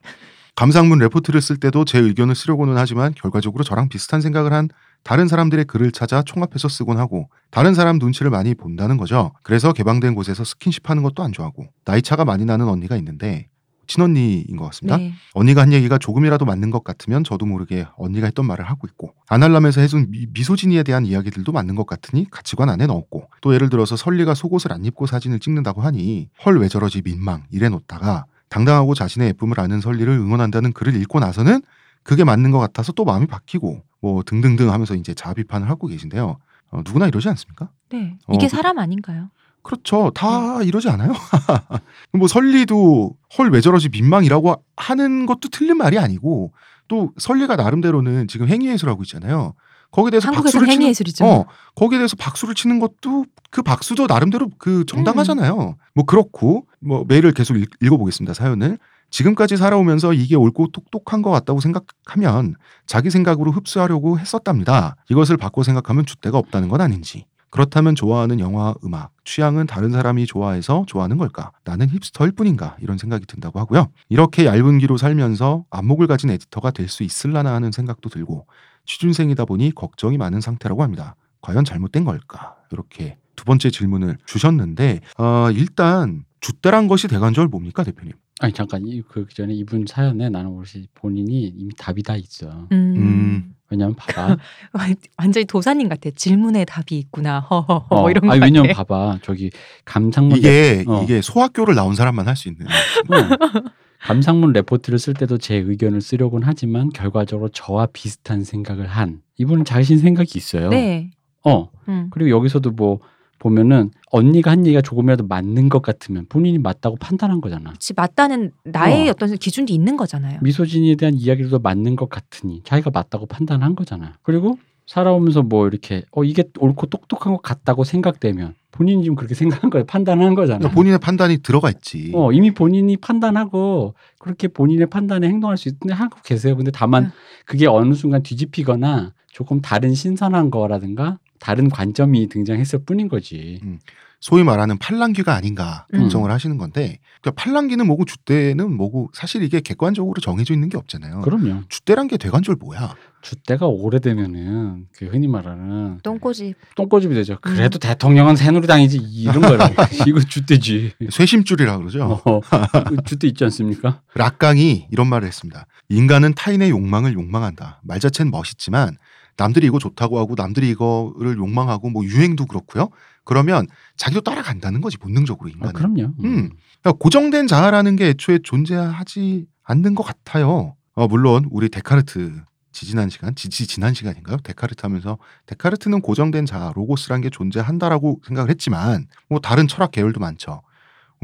감상문 레포트를 쓸 때도 제 의견을 쓰려고는 하지만 결과적으로 저랑 비슷한 생각을 한 다른 사람들의 글을 찾아 총합해서 쓰곤 하고 다른 사람 눈치를 많이 본다는 거죠 그래서 개방된 곳에서 스킨십 하는 것도 안 좋아하고 나이 차가 많이 나는 언니가 있는데 친언니인 것 같습니다 네. 언니가 한 얘기가 조금이라도 맞는 것 같으면 저도 모르게 언니가 했던 말을 하고 있고 아날람에서 해준 미, 미소진이에 대한 이야기들도 맞는 것 같으니 가치관 안에 넣었고 또 예를 들어서 설리가 속옷을 안 입고 사진을 찍는다고 하니 헐 왜 저러지 민망 이래 놓다가 당당하고 자신의 예쁨을 아는 설리를 응원한다는 글을 읽고 나서는 그게 맞는 것 같아서 또 마음이 바뀌고 뭐 등등등 하면서 이제 자아 비판을 하고 계신데요 어, 누구나 이러지 않습니까? 네. 어, 이게 그- 사람 아닌가요? 그렇죠. 다 이러지 않아요? 뭐 설리도 헐 왜 저러지 민망이라고 하는 것도 틀린 말이 아니고 또 설리가 나름대로는 지금 행위예술 하고 있잖아요. 거기에 대해서 박수를 치는 행위예술이죠. 어, 거기에 대해서 박수를 치는 것도 그 박수도 나름대로 그 정당하잖아요. 뭐 그렇고 뭐 메일을 계속 읽, 읽어보겠습니다. 사연을 지금까지 살아오면서 이게 옳고 똑똑한 것 같다고 생각하면 자기 생각으로 흡수하려고 했었답니다. 이것을 바꿔 생각하면 줏대가 없다는 건 아닌지. 그렇다면 좋아하는 영화, 음악, 취향은 다른 사람이 좋아해서 좋아하는 걸까? 나는 힙스터일 뿐인가? 이런 생각이 든다고 하고요. 이렇게 얇은 기로 살면서 안목을 가진 에디터가 될 수 있을라나 하는 생각도 들고 취준생이다 보니 걱정이 많은 상태라고 합니다. 과연 잘못된 걸까? 이렇게 두 번째 질문을 주셨는데 어, 일단 줏대란 것이 대관절 뭡니까 대표님? 아니 잠깐 이- 그 전에 이분 사연에 나는 혹시 본인이 이미 답이 다 있어. 음. 음. 왜냐면 봐봐. 완전히 도사님 같아. 질문에 답이 있구나. 허허허 어, 이런 거 아니, 왜냐면. 봐봐. 저기 감상문 이게 어. 이게 소학교를 나온 사람만 할 수 있는 어. 감상문 레포트를 쓸 때도 제 의견을 쓰려고는 하지만 결과적으로 저와 비슷한 생각을 한 이분은 자신 생각이 있어요. 네. 어 음. 그리고 여기서도 뭐 보면은 언니가 한 얘기가 조금이라도 맞는 것 같으면 본인이 맞다고 판단한 거잖아. 그치, 맞다는 나의 어. 어. 떤 기준도 있는 거잖아요. 미소진이에 대한 이야기도 맞는 것 같으니 자기가 맞다고 판단한 거잖아. 그리고 살아오면서 뭐 이렇게 어 이게 옳고 똑똑한 것 같다고 생각되면 본인이 지금 그렇게 생각한 거야 판단한 거잖아. 그러니까 본인의 판단이 들어가 있지. 어 이미 본인이 판단하고 그렇게 본인의 판단에 행동할 수 있는데 하고 계세요. 근데 다만 네. 그게 어느 순간 뒤집히거나 조금 다른 신선한 거라든가 다른 관점이 등장했을 뿐인 거지. 소위 말하는 팔랑귀가 아닌가 음. 걱정을 하시는 건데 그러니까 팔랑귀는 뭐고 줏대는 뭐고 사실 이게 객관적으로 정해져 있는 게 없잖아요. 그럼요. 줏대란 게 대관절 뭐야? 주대가 오래되면은 그 흔히 말하는 똥꼬집. 똥꼬집이 음. 되죠. 그래도 대통령은 새누리당이지 이런 거라 이거 주대지. 쇠심줄이라 그러죠. 어, 줏대 있지 않습니까? 라캉이 이런 말을 했습니다. 인간은 타인의 욕망을 욕망한다. 말 자체는 멋있지만 남들이 이거 좋다고 하고 남들이 이거를 욕망하고 뭐 유행도 그렇고요. 그러면 자기도 따라간다는 거지 본능적으로 아, 인간은. 그럼요. 음. 그러니까 고정된 자아라는 게 애초에 존재하지 않는 것 같아요. 어, 물론 우리 데카르트 지지난 시간, 지지 지난 시간인가요? 데카르트 하면서 데카르트는 고정된 자아, 로고스란 게 존재한다라고 생각을 했지만 뭐 다른 철학 계열도 많죠.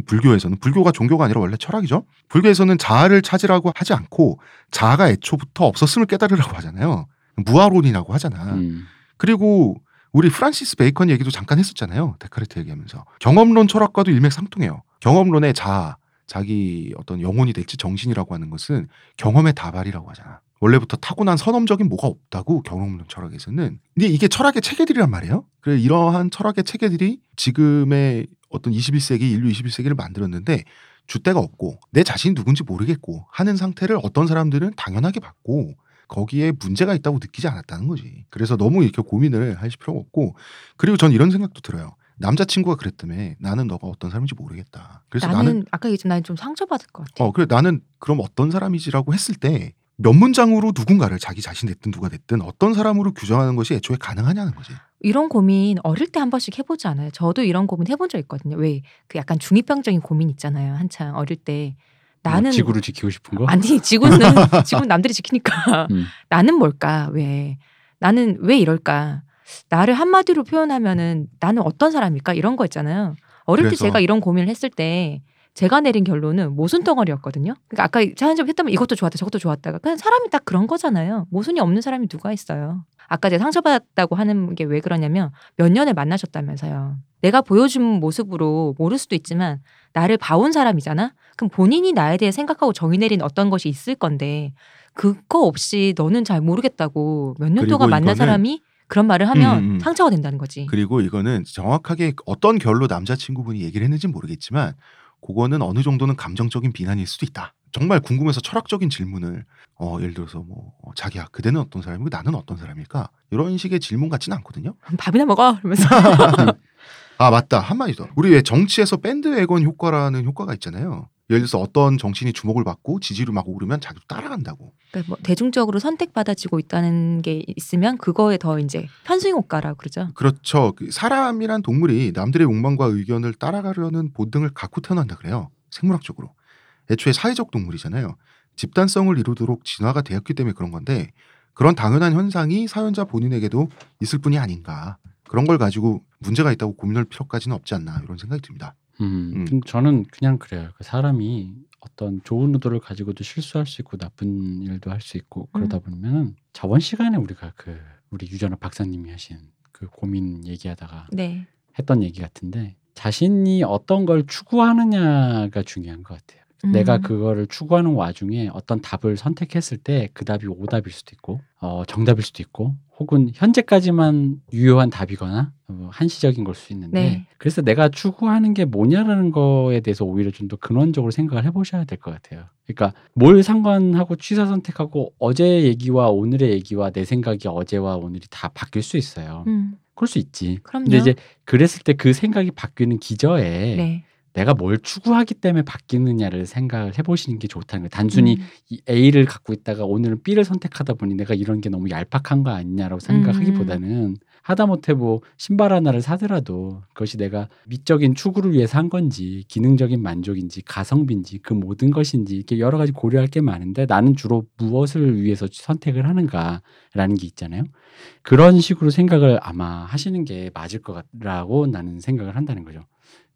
불교에서는 불교가 종교가 아니라 원래 철학이죠. 불교에서는 자아를 찾으라고 하지 않고 자아가 애초부터 없었음을 깨달으라고 하잖아요. 무아론이라고 하잖아. 음. 그리고 우리 프란시스 베이컨 얘기도 잠깐 했었잖아요. 데카르트 얘기하면서 경험론 철학과도 일맥상통해요. 경험론의 자아, 자기 어떤 영혼이 될지 정신이라고 하는 것은 경험의 다발이라고 하잖아. 원래부터 타고난 선험적인 뭐가 없다고 경험론 철학에서는. 근데 이게 철학의 체계들이란 말이에요. 그래 이러한 철학의 체계들이 지금의 어떤 21세기 인류 21세기를 만들었는데 주대가 없고 내 자신이 누군지 모르겠고 하는 상태를 어떤 사람들은 당연하게 받고 거기에 문제가 있다고 느끼지 않았다는 거지. 그래서 너무 이렇게 고민을 하실 필요가 없고 그리고 전 이런 생각도 들어요. 남자친구가 그랬다며 나는 너가 어떤 사람인지 모르겠다. 그래서 나는, 나는, 아까 얘기했지만 나는 좀 상처받을 것 같아. 어 그래 나는 그럼 어떤 사람이지라고 했을 때 몇 문장으로 누군가를 자기 자신 됐든 누가 됐든 어떤 사람으로 규정하는 것이 애초에 가능하냐는 거지. 이런 고민 어릴 때 한 번씩 해보지 않아요? 저도 이런 고민 해본 적 있거든요. 왜 그 약간 중이병적인 고민 있잖아요. 한창 어릴 때 나는 뭐 지구를 지키고 싶은 거? 아니 지구는 지구는 남들이 지키니까 음. 나는 뭘까 왜 나는 왜 이럴까 나를 한마디로 표현하면은 나는 어떤 사람일까 이런 거 있잖아요. 어릴 때 제가 이런 고민을 했을 때 제가 내린 결론은 모순 덩어리였거든요. 그러니까 아까 차한점 했다면 이것도 좋았다 저것도 좋았다가 그냥 사람이 딱 그런 거잖아요. 모순이 없는 사람이 누가 있어요. 아까 제가 상처받았다고 하는 게 왜 그러냐면 몇 년을 만나셨다면서요. 내가 보여준 모습으로 모를 수도 있지만 나를 봐온 사람이잖아. 그럼 본인이 나에 대해 생각하고 정의 내린 어떤 것이 있을 건데 그거 없이 너는 잘 모르겠다고 몇 년 동안 만난 사람이 그런 말을 하면 음, 음. 상처가 된다는 거지. 그리고 이거는 정확하게 어떤 결로 남자친구분이 얘기를 했는지는 모르겠지만 그거는 어느 정도는 감정적인 비난일 수도 있다. 정말 궁금해서 철학적인 질문을 어 예를 들어서 뭐 어, 자기야 그대는 어떤 사람이고 나는 어떤 사람일까 이런 식의 질문 같지는 않거든요. 밥이나 먹어 이러면서 아 맞다 한마디 더. 우리 왜 정치에서 밴드웨건 효과라는 효과가 있잖아요. 예를 들어서 어떤 정치인이 주목을 받고 지지율이 막 오르면 자기도 따라간다고. 그러니까 뭐 대중적으로 선택받아지고 있다는 게 있으면 그거에 더 이제 편승 효과라고 그러죠. 그렇죠. 그 사람이란 동물이 남들의 욕망과 의견을 따라가려는 본능을 갖고 태어난다 그래요. 생물학적으로. 애초에 사회적 동물이잖아요. 집단성을 이루도록 진화가 되었기 때문에 그런 건데 그런 당연한 현상이 사연자 본인에게도 있을 뿐이 아닌가. 그런 걸 가지고 문제가 있다고 고민할 필요까지는 없지 않나 이런 생각이 듭니다. 음, 음. 근 저는 그냥 그래요. 그 사람이 어떤 좋은 의도를 가지고도 실수할 수 있고 나쁜 일도 할 수 있고 그러다 음. 보면은 저번 시간에 우리가 그 우리 유전학 박사님이 하신 그 고민 얘기하다가 네. 했던 얘기 같은데 자신이 어떤 걸 추구하느냐가 중요한 것 같아요. 음. 내가 그거를 추구하는 와중에 어떤 답을 선택했을 때 그 답이 오답일 수도 있고 어, 정답일 수도 있고 혹은 현재까지만 유효한 답이거나 어, 한시적인 걸 수 있는데 네. 그래서 내가 추구하는 게 뭐냐라는 거에 대해서 오히려 좀 더 근원적으로 생각을 해보셔야 될 것 같아요. 그러니까 뭘 상관하고 취사 선택하고 어제 얘기와 오늘의 얘기와 내 생각이 어제와 오늘이 다 바뀔 수 있어요. 음. 그럴 수 있지. 그럼요. 근데 이제 그랬을 때 그 생각이 바뀌는 기저에 네. 내가 뭘 추구하기 때문에 바뀌느냐를 생각을 해보시는 게 좋다는 거예요. 단순히 음. 이 A를 갖고 있다가 오늘은 B를 선택하다 보니 내가 이런 게 너무 얄팍한 거 아니냐라고 생각하기보다는 하다못해 뭐 신발 하나를 사더라도 그것이 내가 미적인 추구를 위해서 한 건지 기능적인 만족인지 가성비인지 그 모든 것인지 이렇게 여러 가지 고려할 게 많은데 나는 주로 무엇을 위해서 선택을 하는가라는 게 있잖아요. 그런 식으로 생각을 아마 하시는 게 맞을 것 같라고 나는 생각을 한다는 거죠.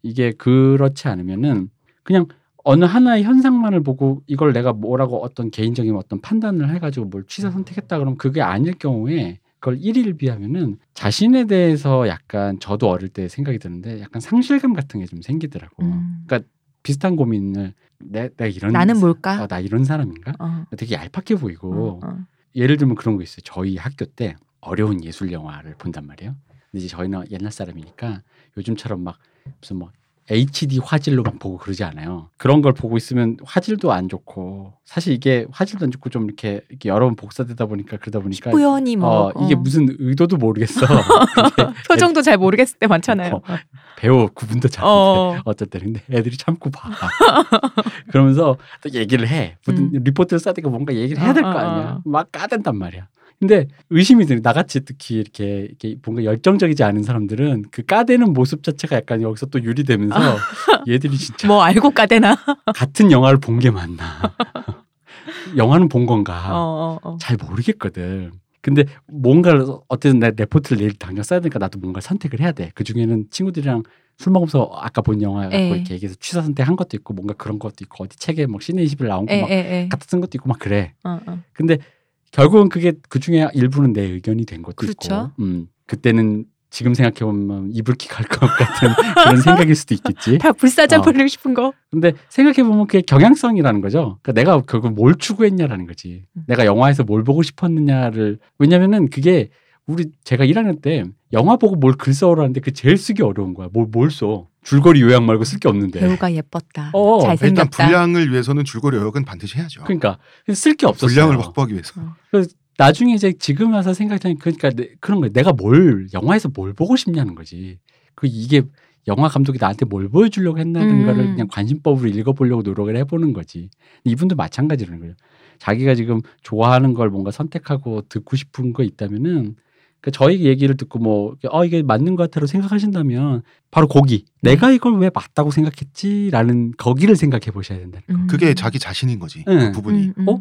이게 그렇지 않으면은 그냥 어느 하나의 현상만을 보고 이걸 내가 뭐라고 어떤 개인적인 어떤 판단을 해가지고 뭘 취사 선택했다 그러면 그게 아닐 경우에 그걸 일일 비하면은 자신에 대해서 약간 저도 어릴 때 생각이 드는데 약간 상실감 같은 게 좀 생기더라고. 음. 비슷한 고민을 내, 내가 이런 나는 사- 뭘까? 어, 나 이런 사람인가? 어. 되게 얄팍해 보이고 어, 어. 예를 들면 그런 거 있어요. 저희 학교 때 어려운 예술 영화를 본단 말이에요. 근데 이제 저희는 옛날 사람이니까 요즘처럼 막 무슨 뭐 HD 화질로 막 보고 그러지 않아요. 그런 걸 보고 있으면 화질도 안 좋고 사실 이게 화질도 안 좋고 좀 이렇게, 이렇게 여러 번 복사되다 보니까 그러다 보니까 뿌연히 뭐 어, 이게 어. 무슨 의도도 모르겠어. 이게 표정도 잘 모르겠을 때 많잖아요. 어, 배우 구분도 잘 어. 안 돼. 어쩔 때는 근데 애들이 참고 봐. 그러면서 또 얘기를 해. 무슨 음. 리포트를 써야 고 뭔가 얘기를 해야 될거 어, 어, 아니야. 어. 막 까댄단 말이야. 근데 의심이 드는 나같이 특히 이렇게, 이렇게 뭔가 열정적이지 않은 사람들은 그 까대는 모습 자체가 약간 여기서 또 유리되면서 얘들이 진짜 뭐 알고 까대나. 같은 영화를 본 게 맞나. 영화는 본 건가. 어, 어, 어. 잘 모르겠거든. 근데 뭔가를 어쨌든 내 레포트를 내일 당장 써야 되니까 나도 뭔가 선택을 해야 돼. 그 중에는 친구들이랑 술 먹으면서 아까 본 영화 갖고 에. 이렇게 얘기해서 취사 선택한 것도 있고 뭔가 그런 것도 있고 어디 책에 뭐 시네 20일 나온 에, 거막 에, 에. 갖다 쓴 것도 있고 막 그래. 어, 어. 근데 결국은 그게 그 중에 일부는 내 의견이 된 것도 그렇죠. 있고, 음, 그때는 지금 생각해 보면 이불킥 할 것 같은 그런 생각일 수도 있겠지. 다 불사장 어. 벌리고 싶은 거. 근데 생각해 보면 그게 경향성이라는 거죠. 그러니까 내가 결국 뭘 추구했냐라는 거지. 음. 내가 영화에서 뭘 보고 싶었느냐를 왜냐면은 그게 우리 제가 1학년 때 영화 보고 뭘 글 써오라는데 그 제일 쓰기 어려운 거야. 뭘 뭘 써? 줄거리 요약 말고 쓸 게 없는데. 배우가 예뻤다. 어, 일단 잘생겼다. 분량을 위해서는 줄거리 요약은 반드시 해야죠. 그러니까 쓸 게 없었어요. 분량을 확보하기 위해서. 나중에 이제 지금 와서 생각하면 그러니까 내- 그런 거예요. 내가 뭘 영화에서 뭘 보고 싶냐는 거지. 그 이게 영화 감독이 나한테 뭘 보여주려고 했나는 음. 거를 그냥 관심법으로 읽어보려고 노력을 해보는 거지. 이분도 마찬가지라는 거예요. 자기가 지금 좋아하는 걸 뭔가 선택하고 듣고 싶은 거 있다면은 그 저희 얘기를 듣고 뭐 어 이게 맞는 것 같아로 생각하신다면 바로 거기 내가 이걸 왜 맞다고 생각했지라는 거기를 생각해 보셔야 된다. 음. 그게 자기 자신인 거지. 응. 그 부분이. 음, 음. 어?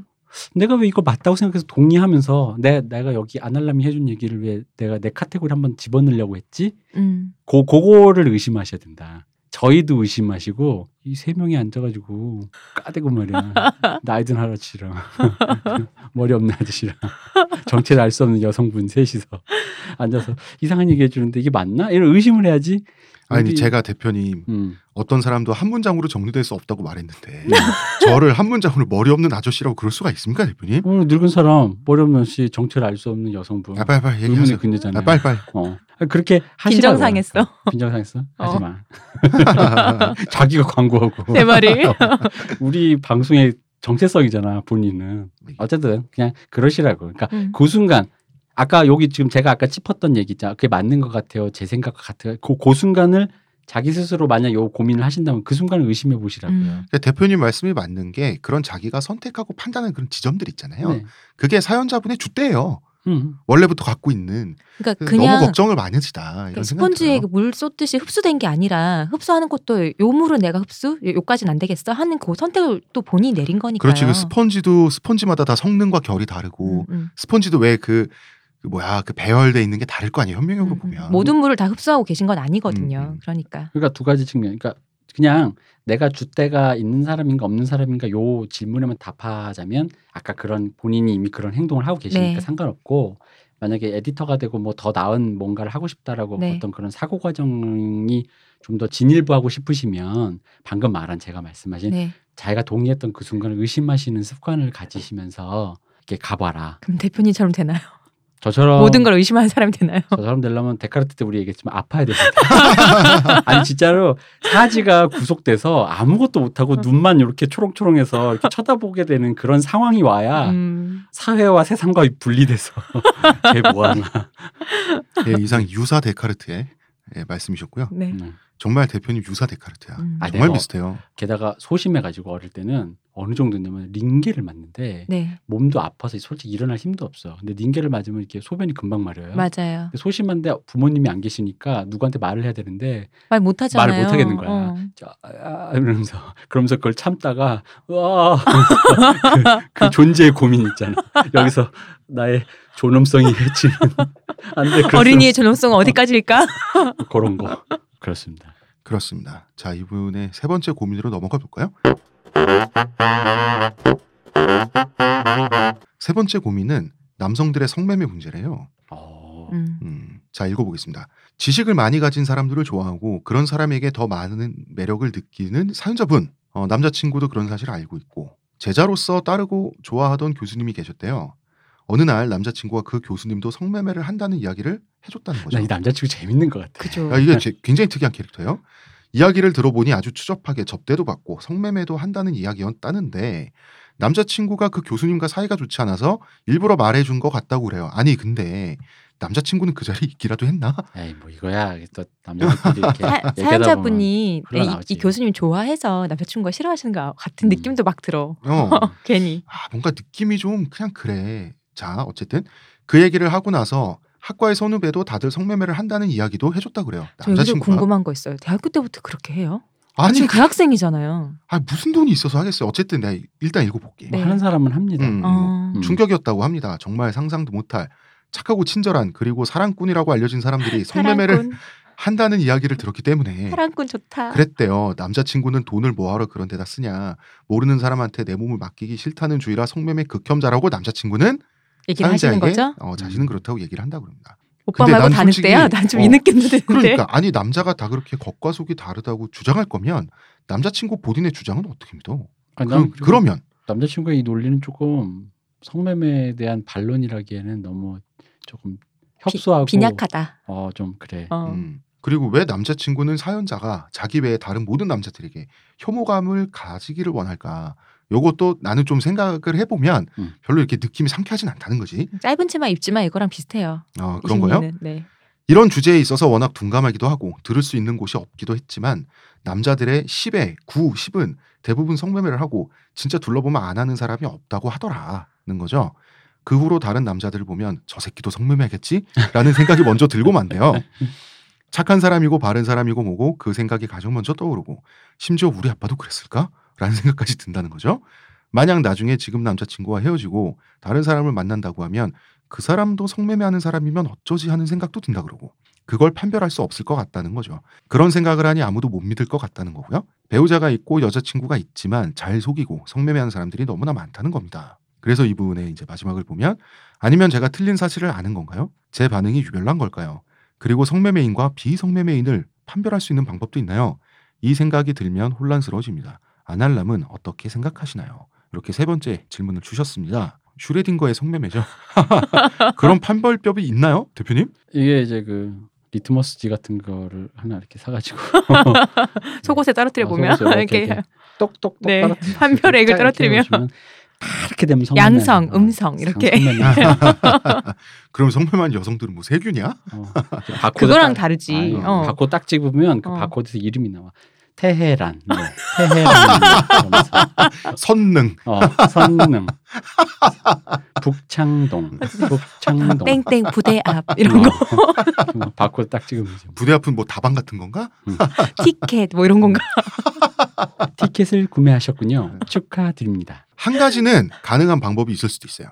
내가 왜 이걸 맞다고 생각해서 동의하면서 내, 내가 여기 아날람이 해준 얘기를 왜 내가 내 카테고리 한번 집어넣으려고 했지? 음. 고, 그거를 의심하셔야 된다. 저희도 의심하시고 이 세 명이 앉아가지고 까대고 말이야 나이든 할아버지랑 머리 없는 아저씨랑 정체를 알 수 없는 여성분 셋이서 앉아서 이상한 얘기 해주는데 이게 맞나? 이런 의심을 해야지. 아니 우리- 제가 대표님 음. 어떤 사람도 한 문장으로 정리될 수 없다고 말했는데 음. 저를 한 문장으로 머리 없는 아저씨라고 그럴 수가 있습니까 대표님? 오늘 늙은 사람 머리 없는 씨 정체를 알 수 없는 여성분. 아 빨리 빨리 얘기하세요. 근자잖아요. 아, 빨리 빨리. 어. 그렇게 하시라고. 빈정상했어. 빈정상했어? 어. 하지 마. 자기가 광고 하고. 내 말이. 우리 방송의 정체성이잖아, 본인은. 어쨌든 그냥 그러시라고. 그러니까 음. 그 순간 아까 여기 지금 제가 아까 짚었던 얘기 있잖아. 그게 맞는 것 같아요. 제 생각과 같아요. 그, 그 순간을 자기 스스로 만약 요 고민을 하신다면 그 순간을 의심해 보시라고요. 음. 그러니까 대표님 말씀이 맞는 게 그런 자기가 선택하고 판단하는 그런 지점들 있잖아요. 네. 그게 사연자분의 주대예요. 음. 원래부터 갖고 있는 그러니까 너무 그냥 걱정을 많으시다 이런 생각이 스펀지에. 물 쏟듯이 흡수된 게 아니라 흡수하는 것도 요 물은 내가 흡수, 요- 요까지는 안 되겠어 하는 그 선택을 또 본인이 내린 거니까요. 그렇지 그 스펀지도 스펀지마다 다 성능과 결이 다르고 음, 음. 스펀지도 왜그 뭐야 그 배열돼 있는 게 다를 거 아니에요 현명력으로 음, 음. 보면 모든 물을 다 흡수하고 계신 건 아니거든요. 음, 음. 그러니까 그러니까 두 가지 측면. 그러니까 그냥 내가 주대가 있는 사람인가 없는 사람인가 요 질문에만 답하자면 아까 그런 본인이 이미 그런 행동을 하고 계시니까 네. 상관없고 만약에 에디터가 되고 뭐 더 나은 뭔가를 하고 싶다라고 네. 어떤 그런 사고 과정이 좀 더 진일보하고 싶으시면 방금 말한 제가 말씀하신 네. 자기가 동의했던 그 순간을 의심하시는 습관을 가지시면서 이렇게 가봐라. 그럼 대표님처럼 되나요? 저처럼 모든 걸 의심하는 사람이 되나요? 저 사람 되려면 데카르트 때 우리 얘기했지만 아파야 됩니다. 아니 진짜로 사지가 구속돼서 아무것도 못하고 눈만 이렇게 초롱초롱해서 이렇게 쳐다보게 되는 그런 상황이 와야 음. 사회와 세상과 분리돼서 쟤 뭐하나. 예, 이상 유사 데카르트의 예, 말씀이셨고요. 네. 음. 정말 대표님 유사 데카르트야. 음. 아, 정말 내가 비슷해요. 게다가 소심해가지고 어릴 때는 어느 정도냐면 링게를 맞는데 네. 몸도 아파서 솔직히 일어날 힘도 없어. 근데 링게를 맞으면 이렇게 소변이 금방 마려요. 맞아요. 소심한데 부모님이 안 계시니까 누구한테 말을 해야 되는데 말 못 하잖아요. 말을 못 하겠는 거야. 어. 자, 아, 이러면서 그러면서 그걸 참다가 와 그, 그 존재의 고민 있잖아. 여기서 나의 존엄성이 해치는 안돼 어린이의 존엄성은 어디까지일까? 그런 거 그렇습니다. 그렇습니다. 자 이분의 세 번째 고민으로 넘어가 볼까요? 세 번째 고민은 남성들의 성매매 문제래요. 어, 음. 음, 자 읽어보겠습니다. 지식을 많이 가진 사람들을 좋아하고 그런 사람에게 더 많은 매력을 느끼는 사연자분. 어, 남자친구도 그런 사실을 알고 있고 제자로서 따르고 좋아하던 교수님이 계셨대요. 어느 날 남자친구가 그 교수님도 성매매를 한다는 이야기를 해줬다는 거죠. 나 이 남자친구 재밌는 것 같아. 그죠. 아, 이게 제- 굉장히 특이한 캐릭터예요. 이야기를 들어보니 아주 추접하게 접대도 받고 성매매도 한다는 이야기였다는데 남자친구가 그 교수님과 사이가 좋지 않아서 일부러 말해준 것 같다고 그래요. 아니 근데 남자친구는 그 자리에 있기라도 했나? 에이 뭐 이거야 또 남자들끼리 이렇게 사, 얘기하다 사연자분이 이. 이 교수님 좋아해서 남자친구가 싫어하시는 것 같은 음. 느낌도 막 들어. 어. 괜히. 아, 뭔가 느낌이 좀 그냥 그래. 자 어쨌든 그 얘기를 하고 나서 학과의 선후배도 다들 성매매를 한다는 이야기도 해줬다 그래요. 남자친구가 궁금한 거 있어요. 대학교 때부터 그렇게 해요? 아니 지금 그, 대학생이잖아요. 아, 무슨 돈이 있어서 하겠어요. 어쨌든 내가 일단 읽어볼게. 뭐 네. 하는 사람은 합니다. 음. 어. 음. 충격이었다고 합니다. 정말 상상도 못할 착하고 친절한 그리고 사랑꾼이라고 알려진 사람들이 성매매를 사랑꾼, 한다는 이야기를 들었기 때문에 사랑꾼 좋다. 그랬대요. 남자친구는 돈을 뭐하러 그런 데다 쓰냐. 모르는 사람한테 내 몸을 맡기기 싫다는 주의라 성매매 극혐자라고 남자친구는 얘기를 하시는 거죠? 어, 자신은 음. 그렇다고 얘기를 한다고 합니다. 오빠 근데 말고 난다 늑대야. 난좀이 어, 느낌도 드는데. 그러니까 아니 남자가 다 그렇게 겉과 속이 다르다고 주장할 거면 남자친구 본인의 주장은 어떻게 믿어? 아니, 난 그, 그러면 남자친구의 이 논리는 조금 성매매에 대한 반론이라기에는 너무 조금 협소하고 빈약하다. 어 좀 그래. 어. 음. 그리고 왜 남자친구는 사연자가 자기 외에 다른 모든 남자들에게 혐오감을 가지기를 원할까? 요것도 나는 좀 생각을 해보면 음. 별로 이렇게 느낌이 상쾌하진 않다는 거지. 짧은 치마 입지만 이거랑 비슷해요. 어, 이 그런 거요? 네. 이런 주제에 있어서 워낙 둔감하기도 하고 들을 수 있는 곳이 없기도 했지만 남자들의 10에 9, 10은 대부분 성매매를 하고 진짜 둘러보면 안 하는 사람이 없다고 하더라는 거죠. 그 후로 다른 남자들을 보면 저 새끼도 성매매하겠지? 라는 생각이 먼저 들고 만대요. 착한 사람이고 바른 사람이고 뭐고 그 생각이 가장 먼저 떠오르고 심지어 우리 아빠도 그랬을까? 라는 생각까지 든다는 거죠. 만약 나중에 지금 남자친구와 헤어지고 다른 사람을 만난다고 하면 그 사람도 성매매하는 사람이면 어쩌지 하는 생각도 든다 그러고 그걸 판별할 수 없을 것 같다는 거죠. 그런 생각을 하니 아무도 못 믿을 것 같다는 거고요. 배우자가 있고 여자친구가 있지만 잘 속이고 성매매하는 사람들이 너무나 많다는 겁니다. 그래서 이분의 이제 마지막을 보면 아니면 제가 틀린 사실을 아는 건가요? 제 반응이 유별난 걸까요? 그리고 성매매인과 비성매매인을 판별할 수 있는 방법도 있나요? 이 생각이 들면 혼란스러워집니다. 아날람은 어떻게 생각하시나요? 이렇게 세 번째 질문을 주셨습니다. 슈레딩거의 성매매죠. 그런 판별법이 있나요, 대표님? 이게 이제 그 리트머스지 같은 거를 하나 이렇게 사가지고 속옷에 떨어뜨려 아, 보면 속옷에 이렇게 이렇게 똑똑똑 네, 판별액을 떨어뜨리면 이렇게 되면 성매매 양성. 음성 이렇게. 성매매. 그럼 성매매한 여성들은 뭐 세균이야? 어, 바코드 그거랑 딱- 다르지. 아니, 어. 바코드 딱 찍으면 그 어. 바코드에서 이름이 나와. 테헤란, 뭐, 테헤란, 이러면서. 선릉. 어, 선릉, 북창동, 북창동. 땡땡 부대 앞 이런 거 거. 바코드 딱 찍으면 이제 부대 앞은 뭐 다방 같은 건가? 티켓 뭐 이런 건가? 티켓을 구매하셨군요. 축하드립니다. 한 가지는 가능한 방법이 있을 수도 있어요.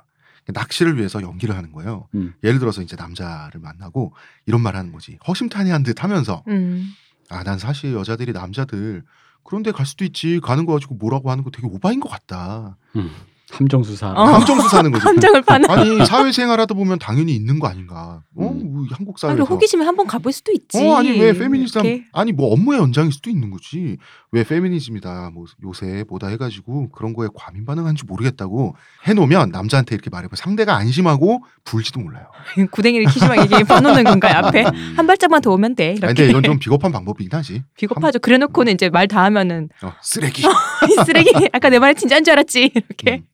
낚시를 위해서 연기를 하는 거예요. 음. 예를 들어서 이제 남자를 만나고 이런 말 하는 거지. 허심탄회한 듯 하면서 음. 아, 난 사실 여자들이 남자들 그런데 갈 수도 있지. 가는 거 가지고 뭐라고 하는 거 되게 오바인 것 같다. 음. 함정 수사. 어. 함정 수 사는 거지. 함정을 파는. 아니 사회생활 하다 보면 당연히 있는 거 아닌가? 어? 음. 뭐 한국 아, 사회에서 호기심에 한번 가볼 수도 있지. 어 아니 왜 페미니즘 이렇게. 아니 뭐 업무의 연장일 수도 있는 거지 왜 페미니즘이다 뭐 요새 뭐다 해가지고 그런 거에 과민 반응한지 모르겠다고 해놓으면 남자한테 이렇게 말해봐 상대가 안심하고 불지도 몰라요. 구덩이를 키시막 이게 퍼놓는 건가요 앞에? 음. 한 발짝만 더 오면 돼. 아니, 이렇게. 근데 이건 좀 비겁한 방법이긴 하지. 비겁하죠. 그래놓고는 이제 말 다 하면은 어, 쓰레기. 이 쓰레기 아까 내 말이 진짜인 줄 알았지 이렇게. 음.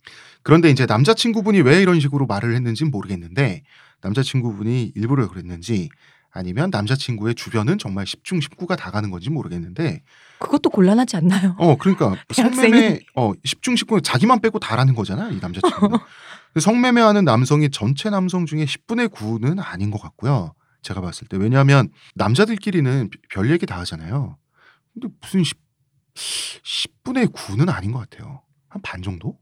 그런데 이제 남자친구분이 왜 이런 식으로 말을 했는지는 모르겠는데 남자친구분이 일부러 그랬는지 아니면 남자친구의 주변은 정말 10중 19가 다 가는 건지 모르겠는데 그것도 곤란하지 않나요? 어 그러니까 대학생이. 성매매 어 10중 19는 자기만 빼고 다라는 거잖아 이 남자친구는. 성매매하는 남성이 전체 남성 중에 10분의 9는 아닌 것 같고요 제가 봤을 때. 왜냐하면 남자들끼리는 별 얘기 다 하잖아요. 근데 무슨 10, 10분의 9는 아닌 것 같아요. 한 반 정도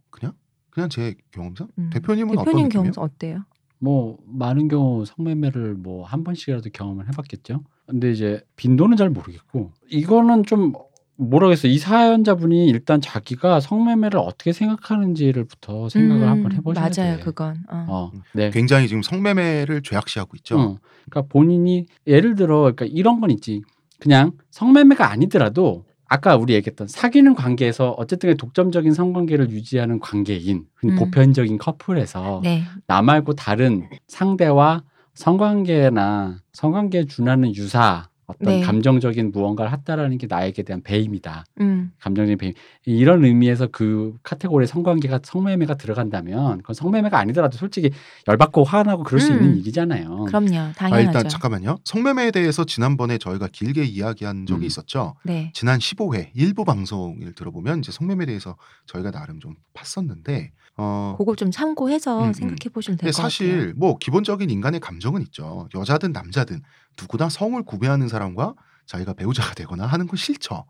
그냥 제 경험상 음. 대표님은 어떤 대표님 느낌이에요? 경험 어때요? 뭐 많은 경우 성매매를 뭐 한 번씩이라도 경험을 해봤겠죠. 근데 이제 빈도는 잘 모르겠고 이거는 좀 뭐라겠어 이 사연자분이 일단 자기가 성매매를 어떻게 생각하는지를부터 생각을 음, 한번 해보셔야 맞아요, 돼. 그건. 어. 어, 네. 굉장히 지금 성매매를 죄악시하고 있죠 어, 그러니까 본인이 예를 들어 그러니까 이런 건 있지. 그냥 성매매가 아니더라도 아까 우리 얘기했던 사귀는 관계에서 어쨌든 독점적인 성관계를 유지하는 관계인 음. 보편적인 커플에서 네. 나 말고 다른 상대와 성관계나 성관계에 준하는 유사 어떤 네. 감정적인 무언가를 했다라는 게 나에게 대한 배임이다. 음. 감정적인 배임. 이런 의미에서 그 카테고리에 성관계가 성매매가 들어간다면 그건 성매매가 아니더라도 솔직히 열받고 화나고 그럴 수 음. 있는 일이잖아요. 그럼요. 아, 당연하죠. 일단 잠깐만요 성매매에 대해서 지난번에 저희가 길게 이야기한 적이 음. 있었죠 네. 지난 15회 일부 방송을 들어보면 이제 성매매에 대해서 저희가 나름 좀 팠었는데 어 그거 좀 참고해서 음, 음. 생각해 보시면 근데 될것 같아요. 사실 뭐 기본적인 인간의 감정은 있죠. 여자든 남자든 누구나 성을 구매하는 사람과 자기가 배우자가 되거나 하는 건 싫죠.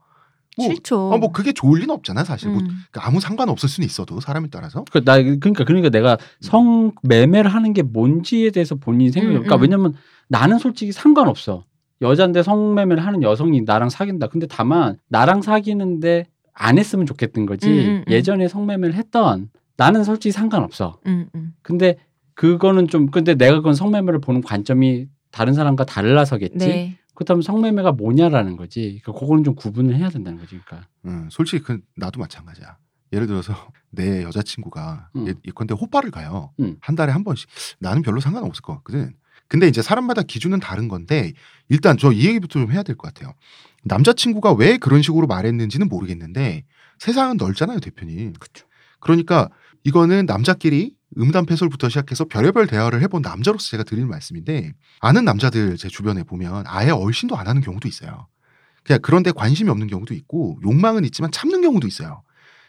뭐, 싫죠. 어, 뭐 그게 좋을 리는 없잖아 사실. 뭐 음. 그 아무 상관 없을 수는 있어도 사람에 따라서. 그, 나 그러니까 그러니까 내가 성 매매를 하는 게 뭔지에 대해서 본인이 생각해. 음, 그러니까 음. 왜냐면 나는 솔직히 상관없어. 여잔데 성매매를 하는 여성이 나랑 사귄다. 근데 다만 나랑 사귀는데 안 했으면 좋겠던 거지. 음, 음, 음. 예전에 성매매를 했던 나는 솔직히 상관없어. 음, 음. 근데 그거는 좀 근데 내가 그건 성매매를 보는 관점이 다른 사람과 달라서겠지. 네. 그렇다면 성매매가 뭐냐라는 거지. 그러니까 그거는 좀 구분을 해야 된다는 거지. 그러니까. 음, 솔직히 그 나도 마찬가지야. 예를 들어서 내 여자친구가 음. 예, 예컨대 호빠를 가요. 음. 한 달에 한 번씩. 나는 별로 상관없을 것 같거든. 근데 이제 사람마다 기준은 다른 건데 일단 저 이 얘기부터 좀 해야 될 것 같아요. 남자친구가 왜 그런 식으로 말했는지는 모르겠는데 세상은 넓잖아요, 대표님. 그쵸. 그러니까 이거는 남자끼리 음담패설부터 시작해서 별의별 대화를 해본 남자로서 제가 드리는 말씀인데 아는 남자들 제 주변에 보면 아예 얼씬도 안 하는 경우도 있어요. 그냥 그런데 관심이 없는 경우도 있고 욕망은 있지만 참는 경우도 있어요.